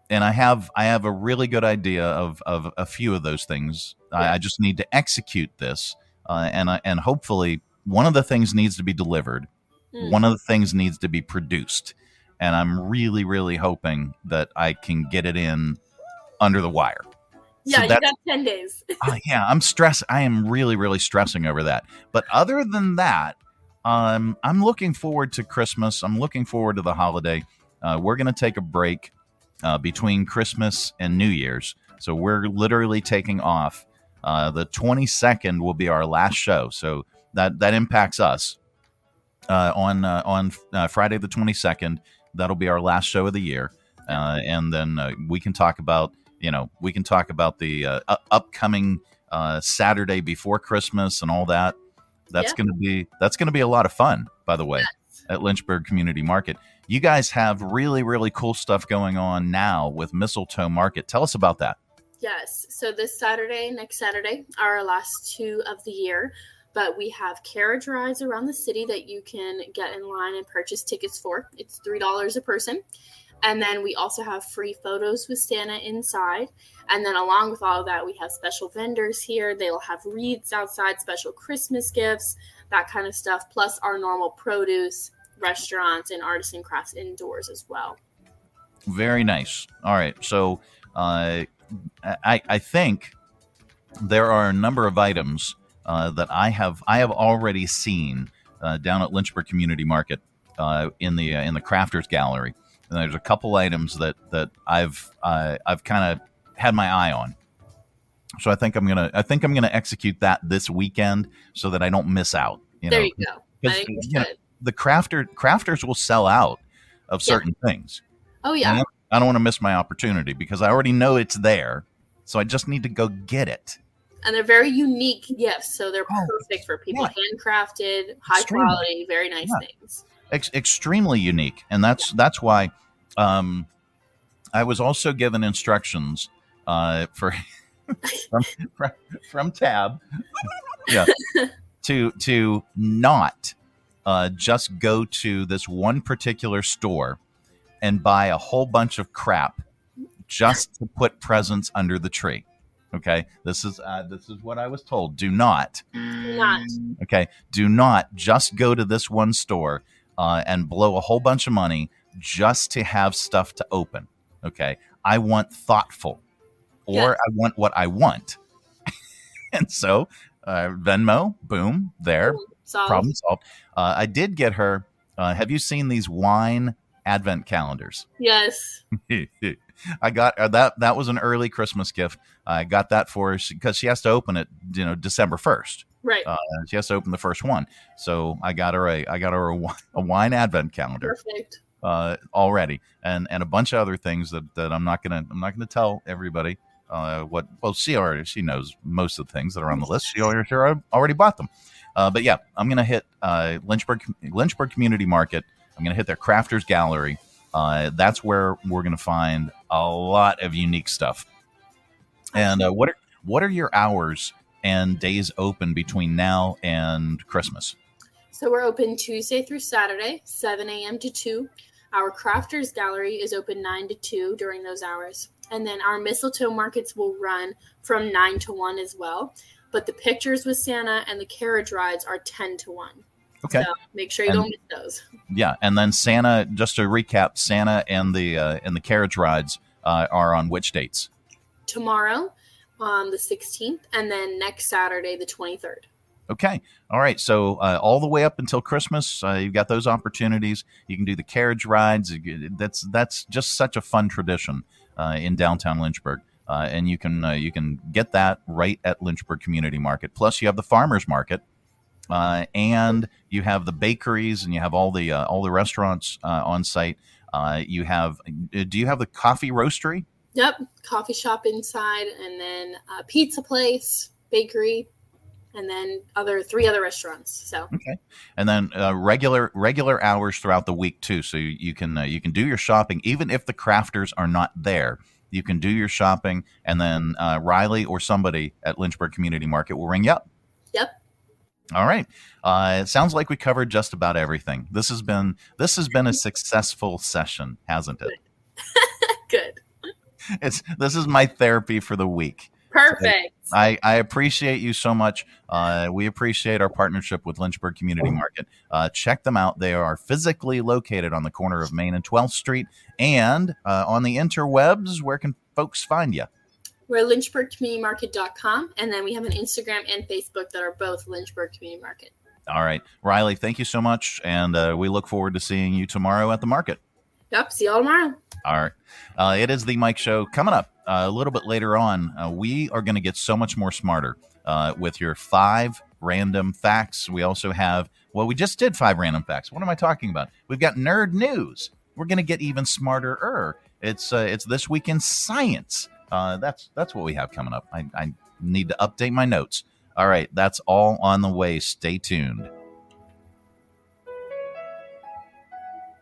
and I have I have a really good idea of of a few of those things. I, I just need to execute this, uh, and I, and hopefully one of the things needs to be delivered. Mm. One of the things needs to be produced, and I'm really really hoping that I can get it in under the wire. Yeah, you that- got ten days. uh, yeah, I'm stressed. I am really, really stressing over that. But other than that, um, I'm looking forward to Christmas. I'm looking forward to the holiday. Uh, we're going to take a break uh, between Christmas and New Year's. So we're literally taking off. Uh, the 22nd will be our last show. So that, that impacts us. Uh, on uh, on uh, Friday the 22nd, that'll be our last show of the year. Uh, and then uh, we can talk about you know we can talk about the uh, upcoming uh, Saturday before Christmas and all that. That's Yeah. going to be that's going to be a lot of fun. By the way, at Lynchburg Community Market, you guys have really really cool stuff going on now with Mistletoe Market. Tell us about that. Yes. So this Saturday, next Saturday, are our last two of the year. But we have carriage rides around the city that you can get in line and purchase tickets for. It's three dollars a person. And then we also have free photos with Santa inside. And then along with all of that, we have special vendors here. They'll have wreaths outside, special Christmas gifts, that kind of stuff, plus our normal produce, restaurants and artisan crafts indoors as well. Very nice. All right. So uh, I, I think there are a number of items uh, that I have I have already seen uh, down at Lynchburg Community Market uh, in the uh, in the Crafters Gallery. And there's a couple items that that I've uh, I've kind of had my eye on. So I think I'm gonna I think I'm gonna execute that this weekend so that I don't miss out. You there know? you go. You know, the crafter crafters will sell out of certain things. Oh And yeah. I don't want to miss my opportunity because I already know it's there. So I just need to go get it. And they're very unique gifts, so they're perfect for people. Handcrafted, high Oh, Extremely. quality, very nice Yeah. things. Ex- extremely unique, and that's that's why um, I was also given instructions uh, for from, from from Tab, yeah, to to not uh, just go to this one particular store and buy a whole bunch of crap just to put presents under the tree. Okay, this is uh, this is what I was told. Do not Not. Okay. Do not just go to this one store uh, and blow a whole bunch of money just to have stuff to open. Okay. I want thoughtful or Yes. I want what I want. and so uh, Venmo, boom, there. solved. Problem solved. Uh, I did get her. Uh, have you seen these wine advent calendars? Yes. I got uh, that. That was an early Christmas gift. I got that for her because she has to open it, you know, December first. Right. Uh, she has to open the first one. So I got her a I got her a, a wine advent calendar Perfect. uh, already, and and a bunch of other things that, that I'm not gonna I'm not gonna tell everybody uh, what. Well, she already she knows most of the things that are on the list. She already sure already bought them. Uh, but yeah, I'm gonna hit uh, Lynchburg Lynchburg Community Market. I'm gonna hit their Crafters Gallery. Uh, that's where we're gonna find a lot of unique stuff. And uh, what are what are your hours and days open between now and Christmas? So we're open Tuesday through Saturday, 7 a.m. to 2. Our crafters gallery is open 9 to 2 during those hours. And then our mistletoe markets will run from 9 to 1 as well. But the pictures with Santa and the carriage rides are 10 to 1. Okay. So make sure you And- don't miss those. Yeah, and then Santa. Just to recap, Santa and the uh, and the carriage rides uh, are on which dates? Tomorrow on the 16th, and then next Saturday, the 23rd. Okay, all right. So uh, all the way up until Christmas, uh, you've got those opportunities. You can do the carriage rides. That's that's just such a fun tradition uh, in downtown Lynchburg, uh, and you can uh, you can get that right at Lynchburg Community Market. Plus, you have the farmers market, uh, and you have the bakeries, and you have all the all the restaurants on site. You have. Do you have the coffee roastery? Yep, coffee shop inside, and then a pizza place, bakery, and then other three other restaurants. So Okay, and then uh, regular regular hours throughout the week too, so you, you can uh, you can do your shopping even if the crafters are not there. You can do your shopping, and then uh, Riley or somebody at Lynchburg Community Market will ring you up. Yep. All right. Uh, it sounds like we covered just about everything. This has been this has been a successful session, hasn't it? Good. It's this is my therapy for the week. Perfect. I, I appreciate you so much. Uh, we appreciate our partnership with Lynchburg Community Market. Uh, check them out. They are physically located on the corner of Main and 12th Street and uh, on the interwebs. Where can folks find you? We're lynchburgcommunitymarket.com, and then we have an Instagram and Facebook that are both Lynchburg Community Market. All right. Riley, thank you so much. And uh, we look forward to seeing you tomorrow at the market. Yep. See y'all tomorrow. All right. Uh, it is the Mike Show. Coming up uh, a little bit later on, uh, we are going to get so much more smarter uh, with your five random facts. We also have, well, we just did five random facts. What am I talking about? We've got nerd news. We're going to get even smarter. It's uh, it's this week in science. Uh, that's that's what we have coming up. I, I need to update my notes. All right, that's all on the way. Stay tuned.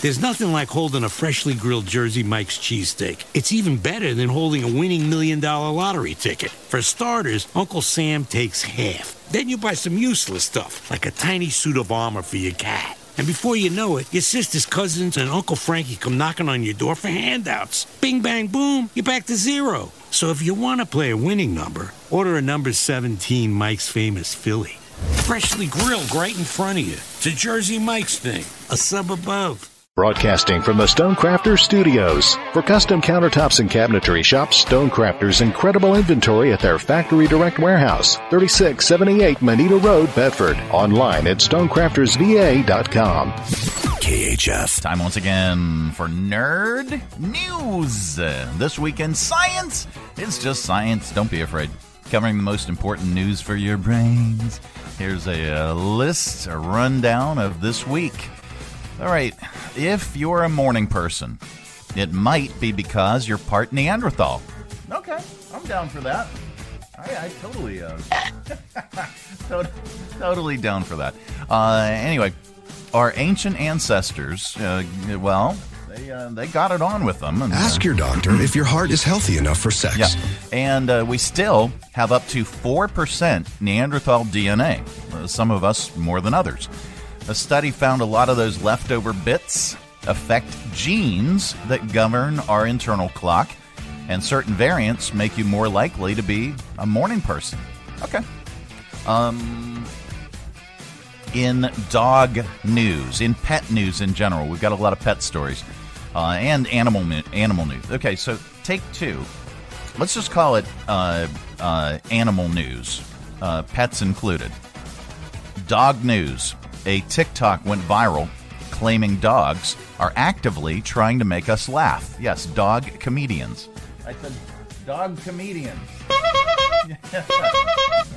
There's nothing like holding a freshly grilled Jersey Mike's cheesesteak. It's even better than holding a winning million dollar lottery ticket. For starters, Uncle Sam takes half. Then you buy some useless stuff, like a tiny suit of armor for your cat. And before you know it, your sister's cousins and Uncle Frankie come knocking on your door for handouts. Bing, bang, boom, you're back to zero. So if you want to play a winning number, order a number 17 Mike's Famous Philly. Freshly grilled right in front of you. It's a Jersey Mike's thing, a sub above. Broadcasting from the Stonecrafters Studios. For custom countertops and cabinetry, shop Stonecrafters' incredible inventory at their Factory Direct Warehouse, 3678 Moneta Road, Bedford. Online at stonecraftersva.com. KHF. Time once again for Nerd News. This week in science, it's just science. Don't be afraid. Covering the most important news for your brains. Here's a, uh list, a rundown of this week. All right, if you're a morning person, it might be because you're part Neanderthal. Okay, I'm down for that. I, I totally, uh, totally down for that. Uh, anyway, our ancient ancestors, uh, well, they uh, they got it on with them. And, Ask your doctor if your heart is healthy enough for sex. yeah, and uh, we still have up to 4% Neanderthal DNA, uh, some of us more than others. A study found a lot of those leftover bits affect genes that govern our internal clock, and certain variants make you more likely to be a morning person. Okay. Um, in dog news, in pet news in general, we've got a lot of pet stories uh, and animal animal news. Okay, so take two. Let's just call it uh, uh, animal news, uh, pets included. Dog news. A TikTok went viral claiming dogs are actively trying to make us laugh. Yes, dog comedians. I said dog comedians. All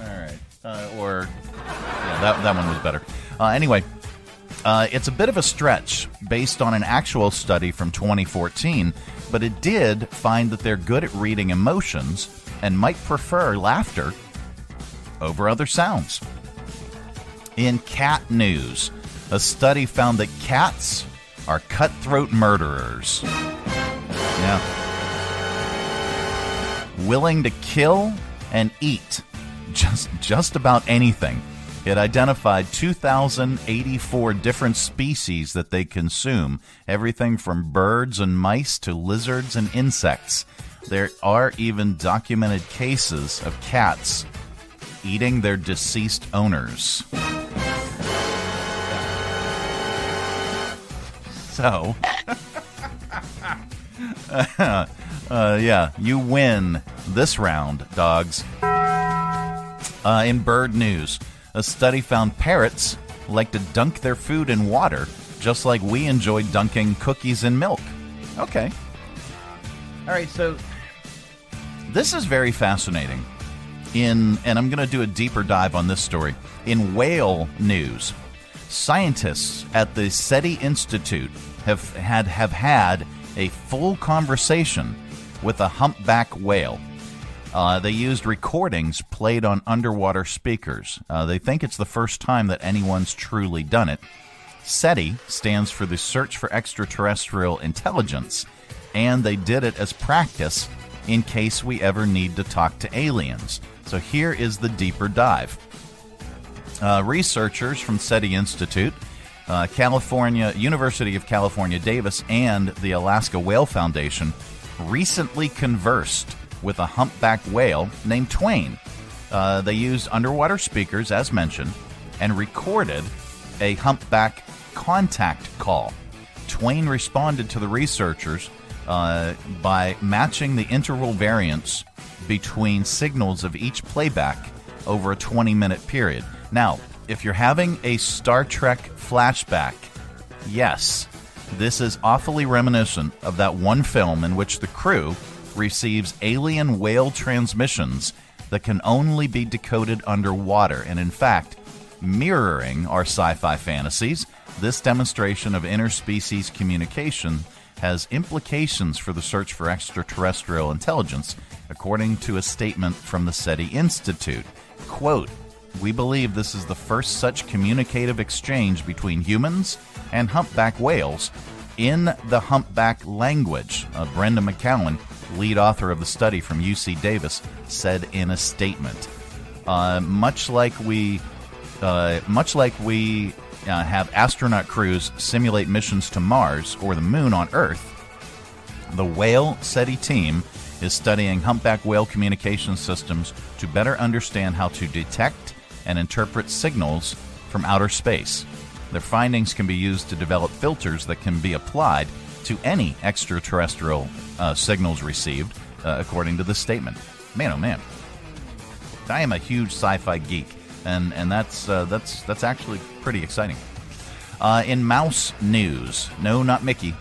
right. Uh, or, yeah, that, that one was better. Uh, anyway, uh, it's a bit of a stretch based on an actual study from 2014, but it did find that they're good at reading emotions and might prefer laughter over other sounds. In cat news, a study found that cats are cutthroat murderers. Yeah. Willing to kill and eat just just about anything. It identified 2,084 different species that they consume, everything from birds and mice to lizards and insects. There are even documented cases of cats eating their deceased owners. So, uh, yeah, you win this round, dogs. Uh, in bird news, a study found parrots like to dunk their food in water, just like we enjoy dunking cookies in milk. Okay. All right, so this is very fascinating. In and I'm going to do a deeper dive on this story. In whale news, scientists at the SETI Institute have had have had a full conversation with a humpback whale. Uh, they used recordings played on underwater speakers. Uh, they think it's the first time that anyone's truly done it. SETI stands for the Search for Extraterrestrial Intelligence, and they did it as practice in case we ever need to talk to aliens. So here is the deeper dive. Uh, researchers from SETI Institute, uh, California University of California Davis, and the Alaska Whale Foundation recently conversed with a humpback whale named Twain. Uh, they used underwater speakers, as mentioned, and recorded a humpback contact call. Twain responded to the researchers uh, by matching the interval variance between signals of each playback over a 20 minute period. Now, if you're having a Star Trek flashback, yes, This is awfully reminiscent of that one film in which the crew receives alien whale transmissions that can only be decoded underwater. And in fact, mirroring our sci fi fantasies, this demonstration of interspecies communication has implications for the search for extraterrestrial intelligence, according to a statement from the SETI Institute. Quote, we believe this is the first such communicative exchange between humans and humpback whales in the humpback language. Brenda McCowan, lead author of the study from UC Davis, said in a statement. Uh, much like we, uh, much like we uh, have astronaut crews simulate missions to Mars or the Moon on Earth, the Whale SETI team is studying humpback whale communication systems to better understand how to detect and interpret signals from outer space. Their findings can be used to develop filters that can be applied to any extraterrestrial uh, signals received, uh, according to the statement. Man, oh man, I am a huge sci-fi geek, and and that's uh, that's that's actually pretty exciting. Uh, in mouse news, no, not Mickey,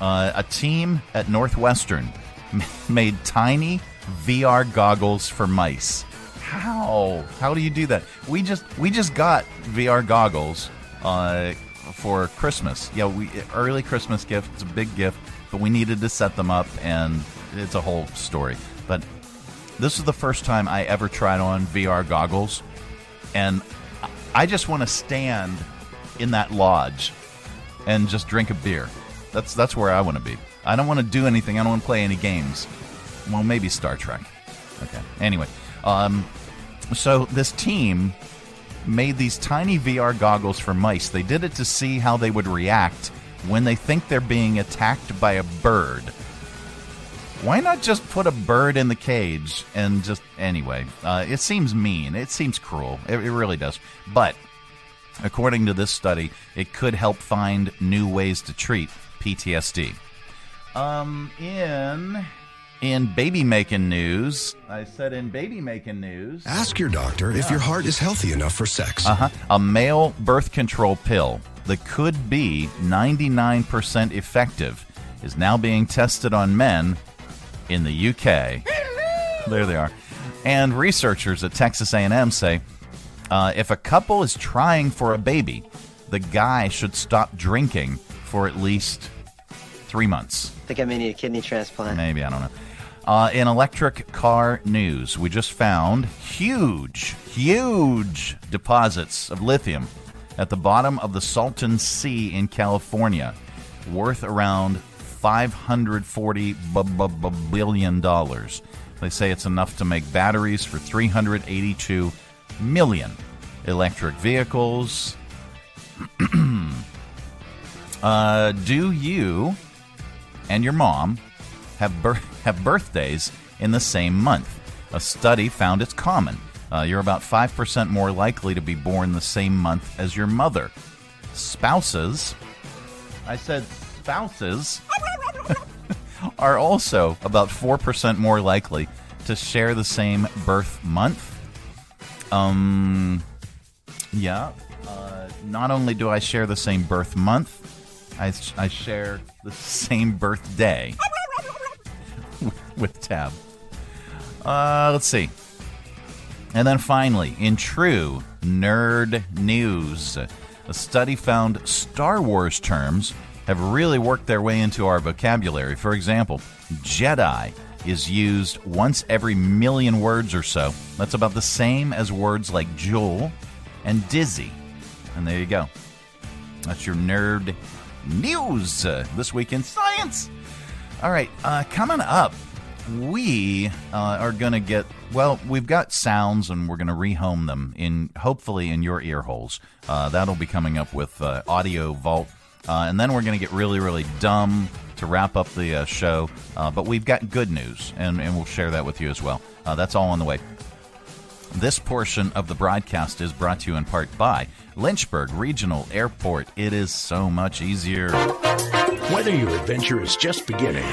uh, a team at Northwestern made tiny VR goggles for mice. How? How do you do that? We just we just got VR goggles uh, for Christmas. Yeah, we early Christmas gift. It's a big gift, but we needed to set them up, and it's a whole story. But this is the first time I ever tried on VR goggles, and I just want to stand in that lodge and just drink a beer. That's that's where I want to be. I don't want to do anything. I don't want to play any games. Well, maybe Star Trek. Okay. Anyway, um, so this team made these tiny VR goggles for mice. They did it to see how they would react when they think they're being attacked by a bird. Why not just put a bird in the cage and just anyway? Uh, it seems mean. It seems cruel. It, it really does. But according to this study, it could help find new ways to treat PTSD. Um, in in baby making news, I said in baby making news. Ask your doctor if your heart is healthy enough for sex. Uh huh. A male birth control pill that could be 99% effective is now being tested on men in the UK. There they are. And researchers at Texas A&M say uh, if a couple is trying for a baby, the guy should stop drinking for at least three months. I think I may need a kidney transplant. Maybe, I don't know. Uh, in electric car news, we just found huge, huge deposits of lithium at the bottom of the Salton Sea in California, worth around 540 b- b- b- billion dollars. They say it's enough to make batteries for 382 million electric vehicles. uh, do you and your mom have bir- have birthdays in the same month? A study found it's common. Uh, you're about 5% more likely to be born the same month as your mother. Spouses, I said spouses, are also about 4% more likely to share the same birth month. Um, yeah. Uh, not only do I share the same birth month, I, I share the same birthday with Tab. Uh, let's see. And then finally, in true nerd news, a study found Star Wars terms have really worked their way into our vocabulary. For example, Jedi is used once every million words or so. That's about the same as words like jewel and dizzy. And there you go. That's your nerd news uh, this week in science. All right, uh, coming up, we uh, are going to get well. We've got sounds, and we're going to rehome them in hopefully in your ear holes. Uh, that'll be coming up with uh, Audio Vault, uh, and then we're going to get really, really dumb to wrap up the uh, show. Uh, but we've got good news, and, and we'll share that with you as well. That's all on the way. This portion of the broadcast is brought to you in part by Lynchburg Regional Airport. It is so much easier. Whether your adventure is just beginning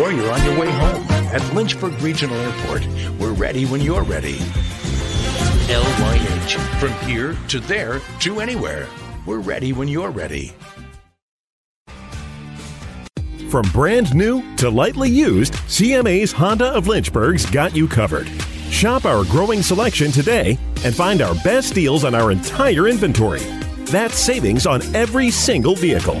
or you're on your way home, at Lynchburg Regional Airport, we're ready when you're ready. LYH. From here to there to anywhere. We're ready when you're ready. From brand new to lightly used, CMA's Honda of Lynchburg's got you covered. Shop our growing selection today and find our best deals on our entire inventory. That's savings on every single vehicle.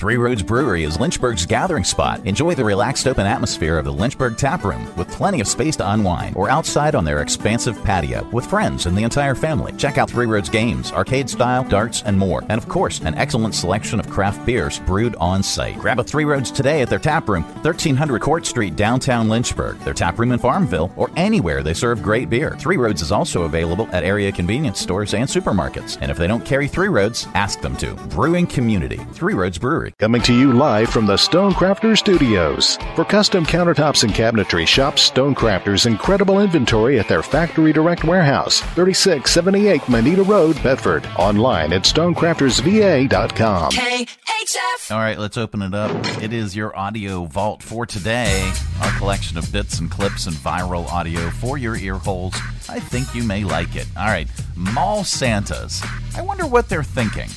Three Roads Brewery is Lynchburg's gathering spot. Enjoy the relaxed open atmosphere of the Lynchburg Tap Room with plenty of space to unwind or outside on their expansive patio with friends and the entire family. Check out Three Roads games, arcade style, darts, and more. And of course, an excellent selection of craft beers brewed on site. Grab a Three Roads today at their tap room, 1300 Court Street, downtown Lynchburg, their tap room in Farmville, or anywhere they serve great beer. Three Roads is also available at area convenience stores and supermarkets. And if they don't carry Three Roads, ask them to. Brewing Community, Three Roads Brewery. Coming to you live from the Stonecrafter Studios. For custom countertops and cabinetry, shop Stonecrafter's incredible inventory at their Factory Direct Warehouse, 3678 Moneta Road, Bedford. Online at stonecraftersva.com. KHF. All right, let's open it up. It is your audio vault for today. Our collection of bits and clips and viral audio for your ear holes. I think you may like it. All right, Mall Santas. I wonder what they're thinking.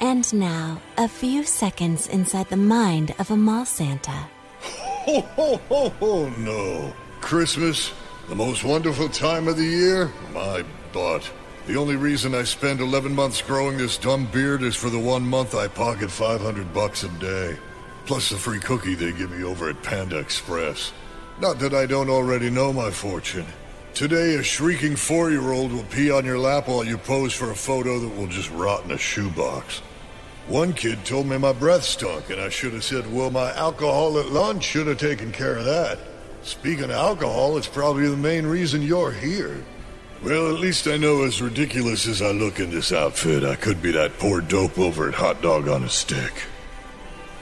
And now, a few seconds inside the mind of a mall Santa. Ho, ho, ho, ho, no. Christmas, the most wonderful time of the year? My butt. The only reason I spend 11 months growing this dumb beard is for the one month I pocket 500 bucks a day. Plus the free cookie they give me over at Panda Express. Not that I don't already know my fortune. Today, a shrieking four year old will pee on your lap while you pose for a photo that will just rot in a shoebox. One kid told me my breath stunk, and I should have said, Well, my alcohol at lunch should have taken care of that. Speaking of alcohol, it's probably the main reason you're here. Well, at least I know as ridiculous as I look in this outfit, I could be that poor dope over at Hot Dog on a Stick.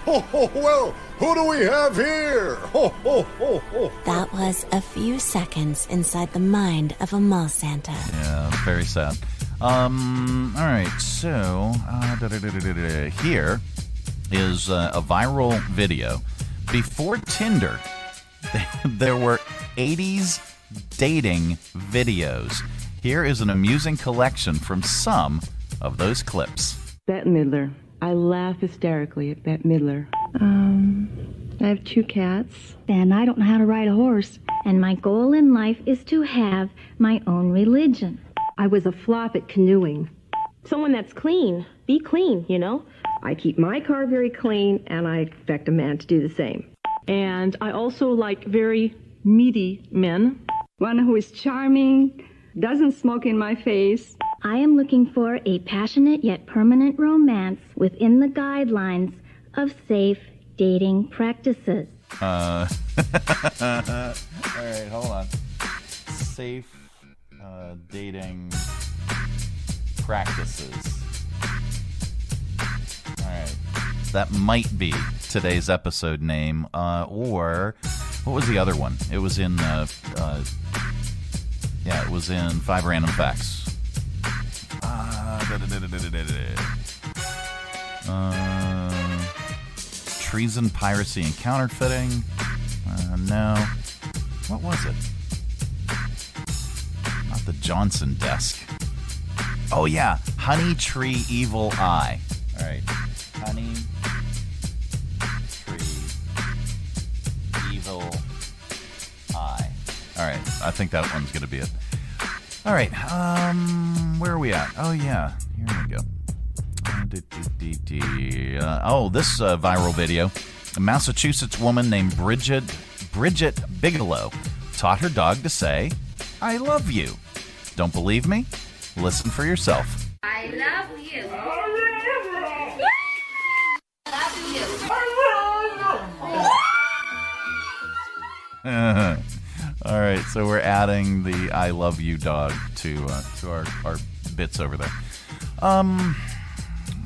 Oh, ho, well, who do we have here? Ho, ho, ho, ho. That was a few seconds inside the mind of a mall Santa. Yeah, very sad. Um, all right, so uh, here is uh, a viral video. Before Tinder, there were 80s dating videos. Here is an amusing collection from some of those clips. Bette Midler. I laugh hysterically at Bette Midler. Um, I have two cats. And I don't know how to ride a horse. And my goal in life is to have my own religion. I was a flop at canoeing. Someone that's clean. Be clean, you know? I keep my car very clean, and I expect a man to do the same. And I also like very meaty men. One who is charming, doesn't smoke in my face. I am looking for a passionate yet permanent romance within the guidelines of safe dating practices. Uh, all right, hold on. Safe uh, dating practices. All right, that might be today's episode name, uh, or what was the other one? It was in, uh, uh, yeah, it was in Five Random Facts. Uh, uh, treason, piracy, and counterfeiting. Uh, no. What was it? The Johnson desk. Oh, yeah. Honey Tree Evil Eye. All right. Honey Tree Evil Eye. All right. I think that one's going to be it. All right. Um, where are we at? Oh, yeah. Here we go. Uh, oh, this uh, viral video. A Massachusetts woman named Bridget Bridget Bigelow taught her dog to say, "I love you." Don't believe me? Listen for yourself. I love you. All right, so we're adding the "I love you" dog to uh, to our, our bits over there. Um,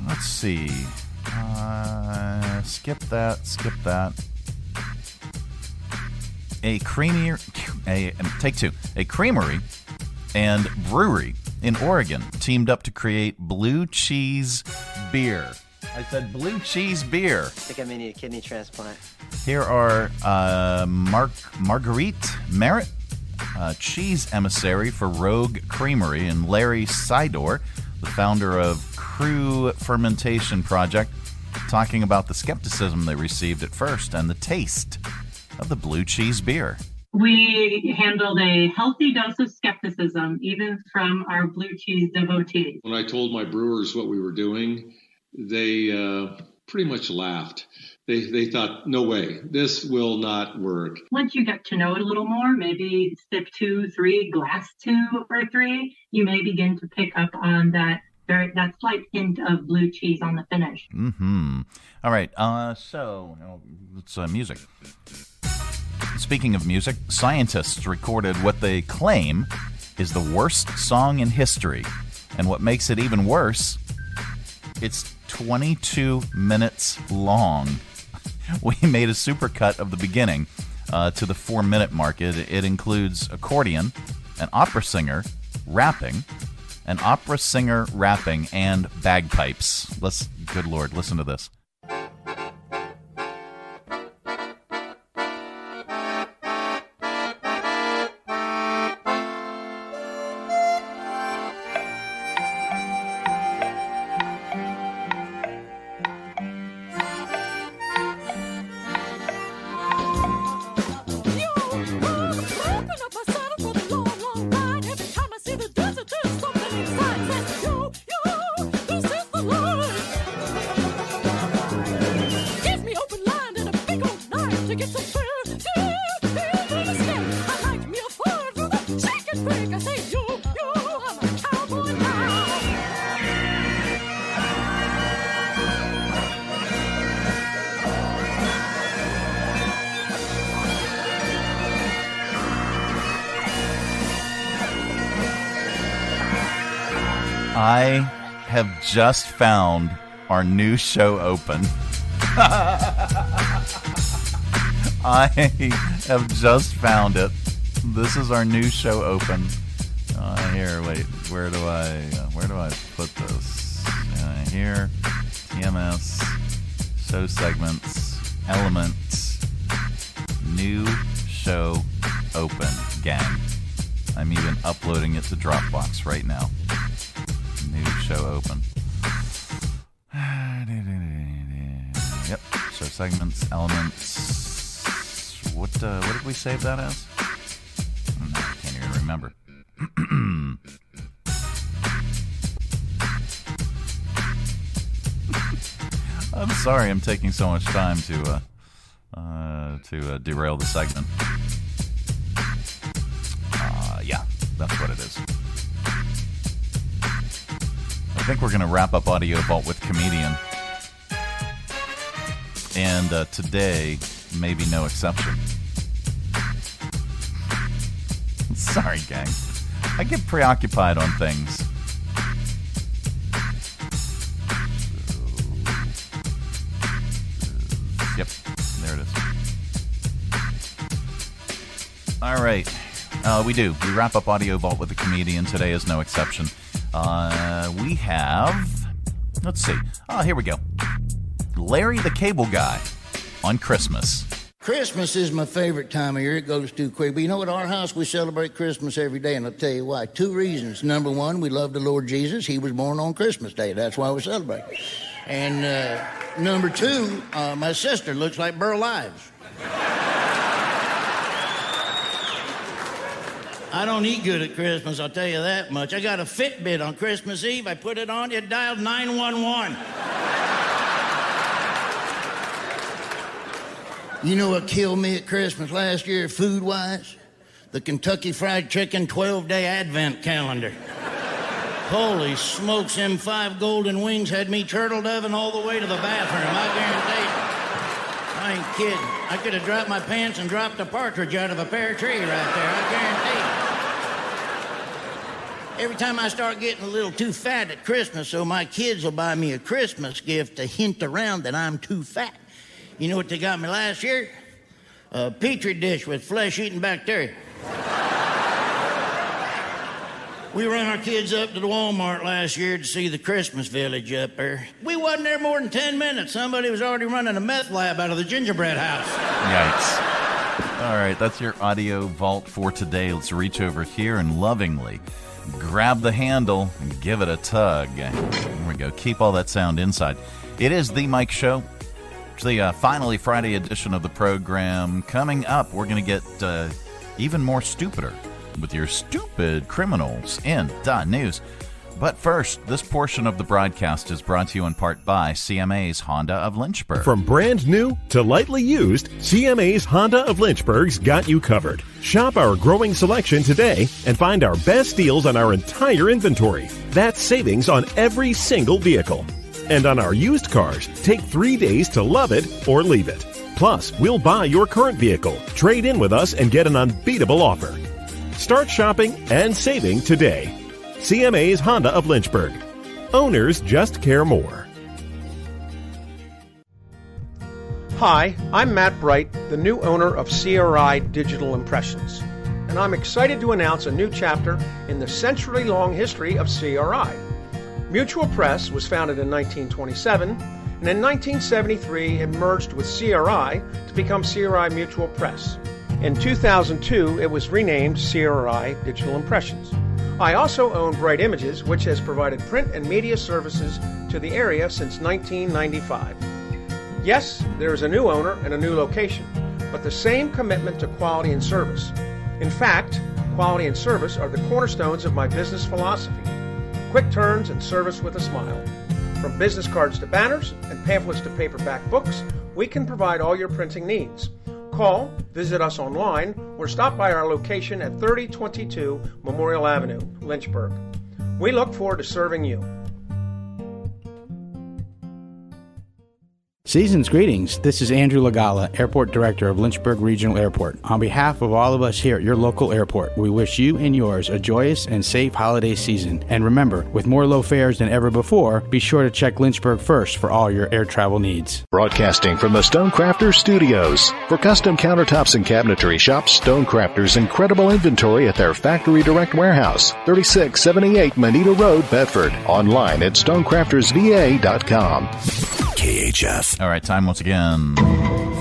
let's see. Uh, skip that. Skip that. A creamy, a take two. A creamery and brewery in Oregon teamed up to create blue cheese beer. I said blue cheese beer. I think I may need a kidney transplant. Here are uh, Mark Marguerite Merritt, uh, cheese emissary for Rogue Creamery, and Larry Sidor, the founder of Crux Fermentation Project, talking about the skepticism they received at first and the taste of the blue cheese beer. We handled a healthy dose of skepticism, even from our blue cheese devotees. When I told my brewers what we were doing, they uh, pretty much laughed. They, they thought, no way, this will not work. Once you get to know it a little more, maybe sip two, three, glass two or three, you may begin to pick up on that very that slight hint of blue cheese on the finish. Hmm. All right. Uh, so it's uh, music. Speaking of music, scientists recorded what they claim is the worst song in history, and what makes it even worse, it's 22 minutes long. We made a supercut of the beginning uh, to the four minute mark. It, it includes accordion, an opera singer, rapping, an opera singer rapping, and bagpipes. Let's, good lord, listen to this. Just found our new show open. I have just found it. This is our new show open. Uh, here, wait, where do I where do I put this? Uh, here, TMS, show segments, elements, new show open, gang. I'm even uploading it to Dropbox right now. New show open. Segments, elements. What uh, what did we save that as? No, I can't even remember. I'm sorry, I'm taking so much time to uh, uh, to uh, derail the segment. Uh, yeah, that's what it is. I think we're to wrap up Audio Vault with Comedian. And uh, today, maybe no exception. Sorry, gang. I get preoccupied on things. Yep, there it is. All right. Uh, we do. We wrap up Audio Vault with a comedian. Today is no exception. Uh, we have. Let's see. Oh, here we go. Larry the Cable Guy on Christmas. Christmas is my favorite time of year. It goes too quick. But you know, at our house, we celebrate Christmas every day, and I'll tell you why. Two reasons. Number one, we love the Lord Jesus. He was born on Christmas Day. That's why we celebrate. And uh, number two, uh, my sister looks like Burl Ives. I don't eat good at Christmas, I'll tell you that much. I got a Fitbit on Christmas Eve. I put it on, it dialed 911. You know what killed me at Christmas last year, food wise? The Kentucky Fried Chicken 12 day advent calendar. Holy smokes, them five golden wings had me turtle doving all the way to the bathroom. I guarantee. I ain't kidding. I could have dropped my pants and dropped a partridge out of a pear tree right there. I guarantee. Every time I start getting a little too fat at Christmas, so my kids will buy me a Christmas gift to hint around that I'm too fat. You know what they got me last year? A petri dish with flesh eating bacteria. We run our kids up to the Walmart last year to see the Christmas village up there. We wasn't there more than 10 minutes. Somebody was already running a meth lab out of the gingerbread house. Yikes. All right, that's your audio vault for today. Let's reach over here and lovingly grab the handle and give it a tug. There we go. Keep all that sound inside. It is The Mike Show. The uh, finally Friday edition of the program. Coming up, we're going to get uh, even more stupider with your stupid criminals in the news. But first, this portion of the broadcast is brought to you in part by CMA's Honda of Lynchburg. From brand new to lightly used, CMA's Honda of Lynchburg's got you covered. Shop our growing selection today and find our best deals on our entire inventory. That's savings on every single vehicle. And on our used cars, take three days to love it or leave it. Plus, we'll buy your current vehicle, trade in with us, and get an unbeatable offer. Start shopping and saving today. CMA's Honda of Lynchburg. Owners just care more. Hi, I'm Matt Bright, the new owner of CRI Digital Impressions, and I'm excited to announce a new chapter in the century long history of CRI. Mutual Press was founded in 1927, and in 1973 it merged with CRI to become CRI Mutual Press. In 2002, it was renamed CRI Digital Impressions. I also own Bright Images, which has provided print and media services to the area since 1995. Yes, there is a new owner and a new location, but the same commitment to quality and service. In fact, quality and service are the cornerstones of my business philosophy. Quick turns and service with a smile. From business cards to banners and pamphlets to paperback books, we can provide all your printing needs. Call, visit us online, or stop by our location at 3022 Memorial Avenue, Lynchburg. We look forward to serving you. Season's greetings. This is Andrew LaGala, Airport Director of Lynchburg Regional Airport. On behalf of all of us here at your local airport, we wish you and yours a joyous and safe holiday season. And remember, with more low fares than ever before, be sure to check Lynchburg first for all your air travel needs. Broadcasting from the Stonecrafters Studios. For custom countertops and cabinetry, shop Stonecrafters' incredible inventory at their Factory Direct Warehouse, 3678 Moneta Road, Bedford. Online at stonecraftersva.com. KHF. All right, time once again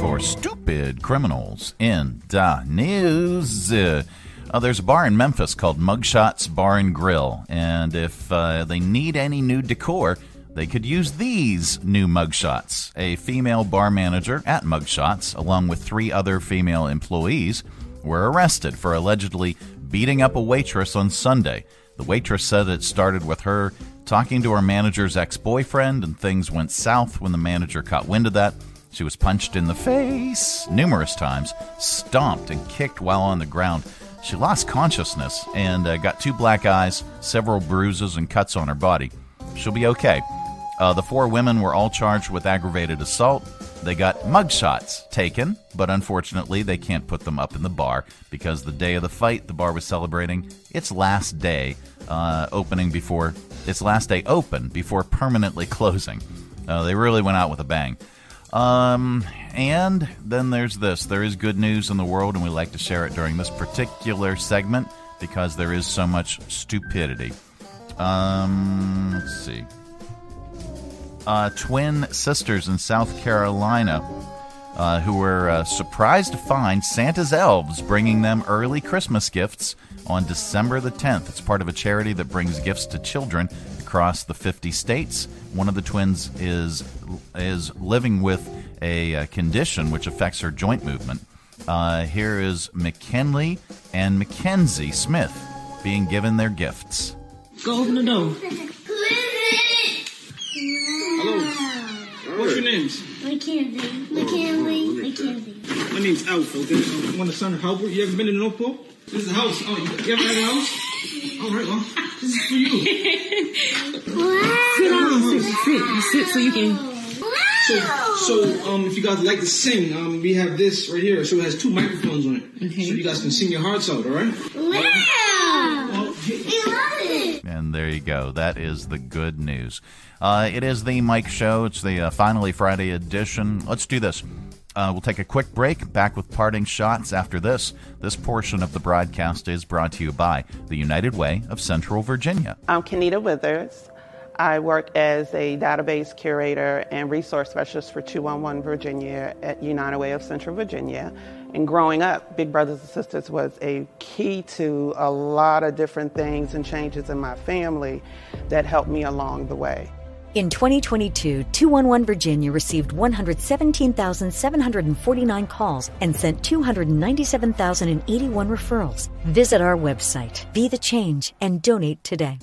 for stupid criminals in the news. Uh, uh, there's a bar in Memphis called Mugshots Bar and Grill, and if uh, they need any new decor, they could use these new mugshots. A female bar manager at Mugshots, along with three other female employees, were arrested for allegedly beating up a waitress on Sunday. The waitress said it started with her talking to her manager's ex boyfriend, and things went south when the manager caught wind of that. She was punched in the face numerous times, stomped, and kicked while on the ground. She lost consciousness and uh, got two black eyes, several bruises, and cuts on her body. She'll be okay. Uh, the four women were all charged with aggravated assault. They got mugshots taken, but unfortunately, they can't put them up in the bar because the day of the fight, the bar was celebrating its last day, uh, opening before its last day open before permanently closing. Uh, they really went out with a bang. Um, and then there's this there is good news in the world, and we like to share it during this particular segment because there is so much stupidity. Um, let's see. Uh, twin sisters in South Carolina uh, who were uh, surprised to find Santa's elves bringing them early Christmas gifts on December the 10th. It's part of a charity that brings gifts to children across the 50 states. One of the twins is is living with a, uh condition which affects her joint movement. Uh, here is McKinley and Mackenzie Smith being given their gifts. Go open the door. Hello. What's your names? Mackenzie. Mackenzie. Mackenzie. My name's Alf, okay? I'm one of the son of Halbert. You ever been to the North Pole? This is the house. Oh, you ever had a house? All right, well, this is for you. Sit down. Sit, sit, sit so you can. So, so um, if you guys like to sing, um, we have this right here. So it has two microphones on it. Okay. So you guys can sing your hearts out, all right? Wow. There you go. That is the good news. Uh, it is the Mike Show. It's the uh, finally Friday edition. Let's do this. Uh, we'll take a quick break. Back with parting shots after this. This portion of the broadcast is brought to you by the United Way of Central Virginia. I'm Kenita Withers. I work as a database curator and resource specialist for 211 Virginia at United Way of Central Virginia. And growing up, Big Brothers and Sisters was a key to a lot of different things and changes in my family that helped me along the way. In 2022, 211 Virginia received 117,749 calls and sent 297,081 referrals. Visit our website, Be the Change, and donate today.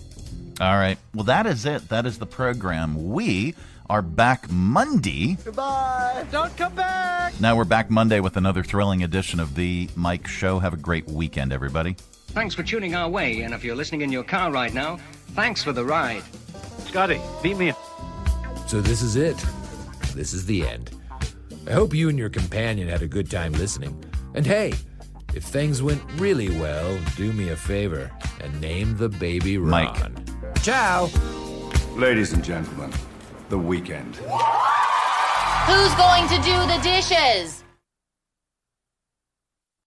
All right. Well, that is it. That is the program. We are back Monday. Goodbye. Don't come back. Now we're back Monday with another thrilling edition of the Mike Show. Have a great weekend, everybody. Thanks for tuning our way, and if you're listening in your car right now, thanks for the ride. Scotty, beat me. up. So this is it. This is the end. I hope you and your companion had a good time listening. And hey, if things went really well, do me a favor and name the baby Ron. Mike. Ciao. Ladies and gentlemen, the weekend. Who's going to do the dishes?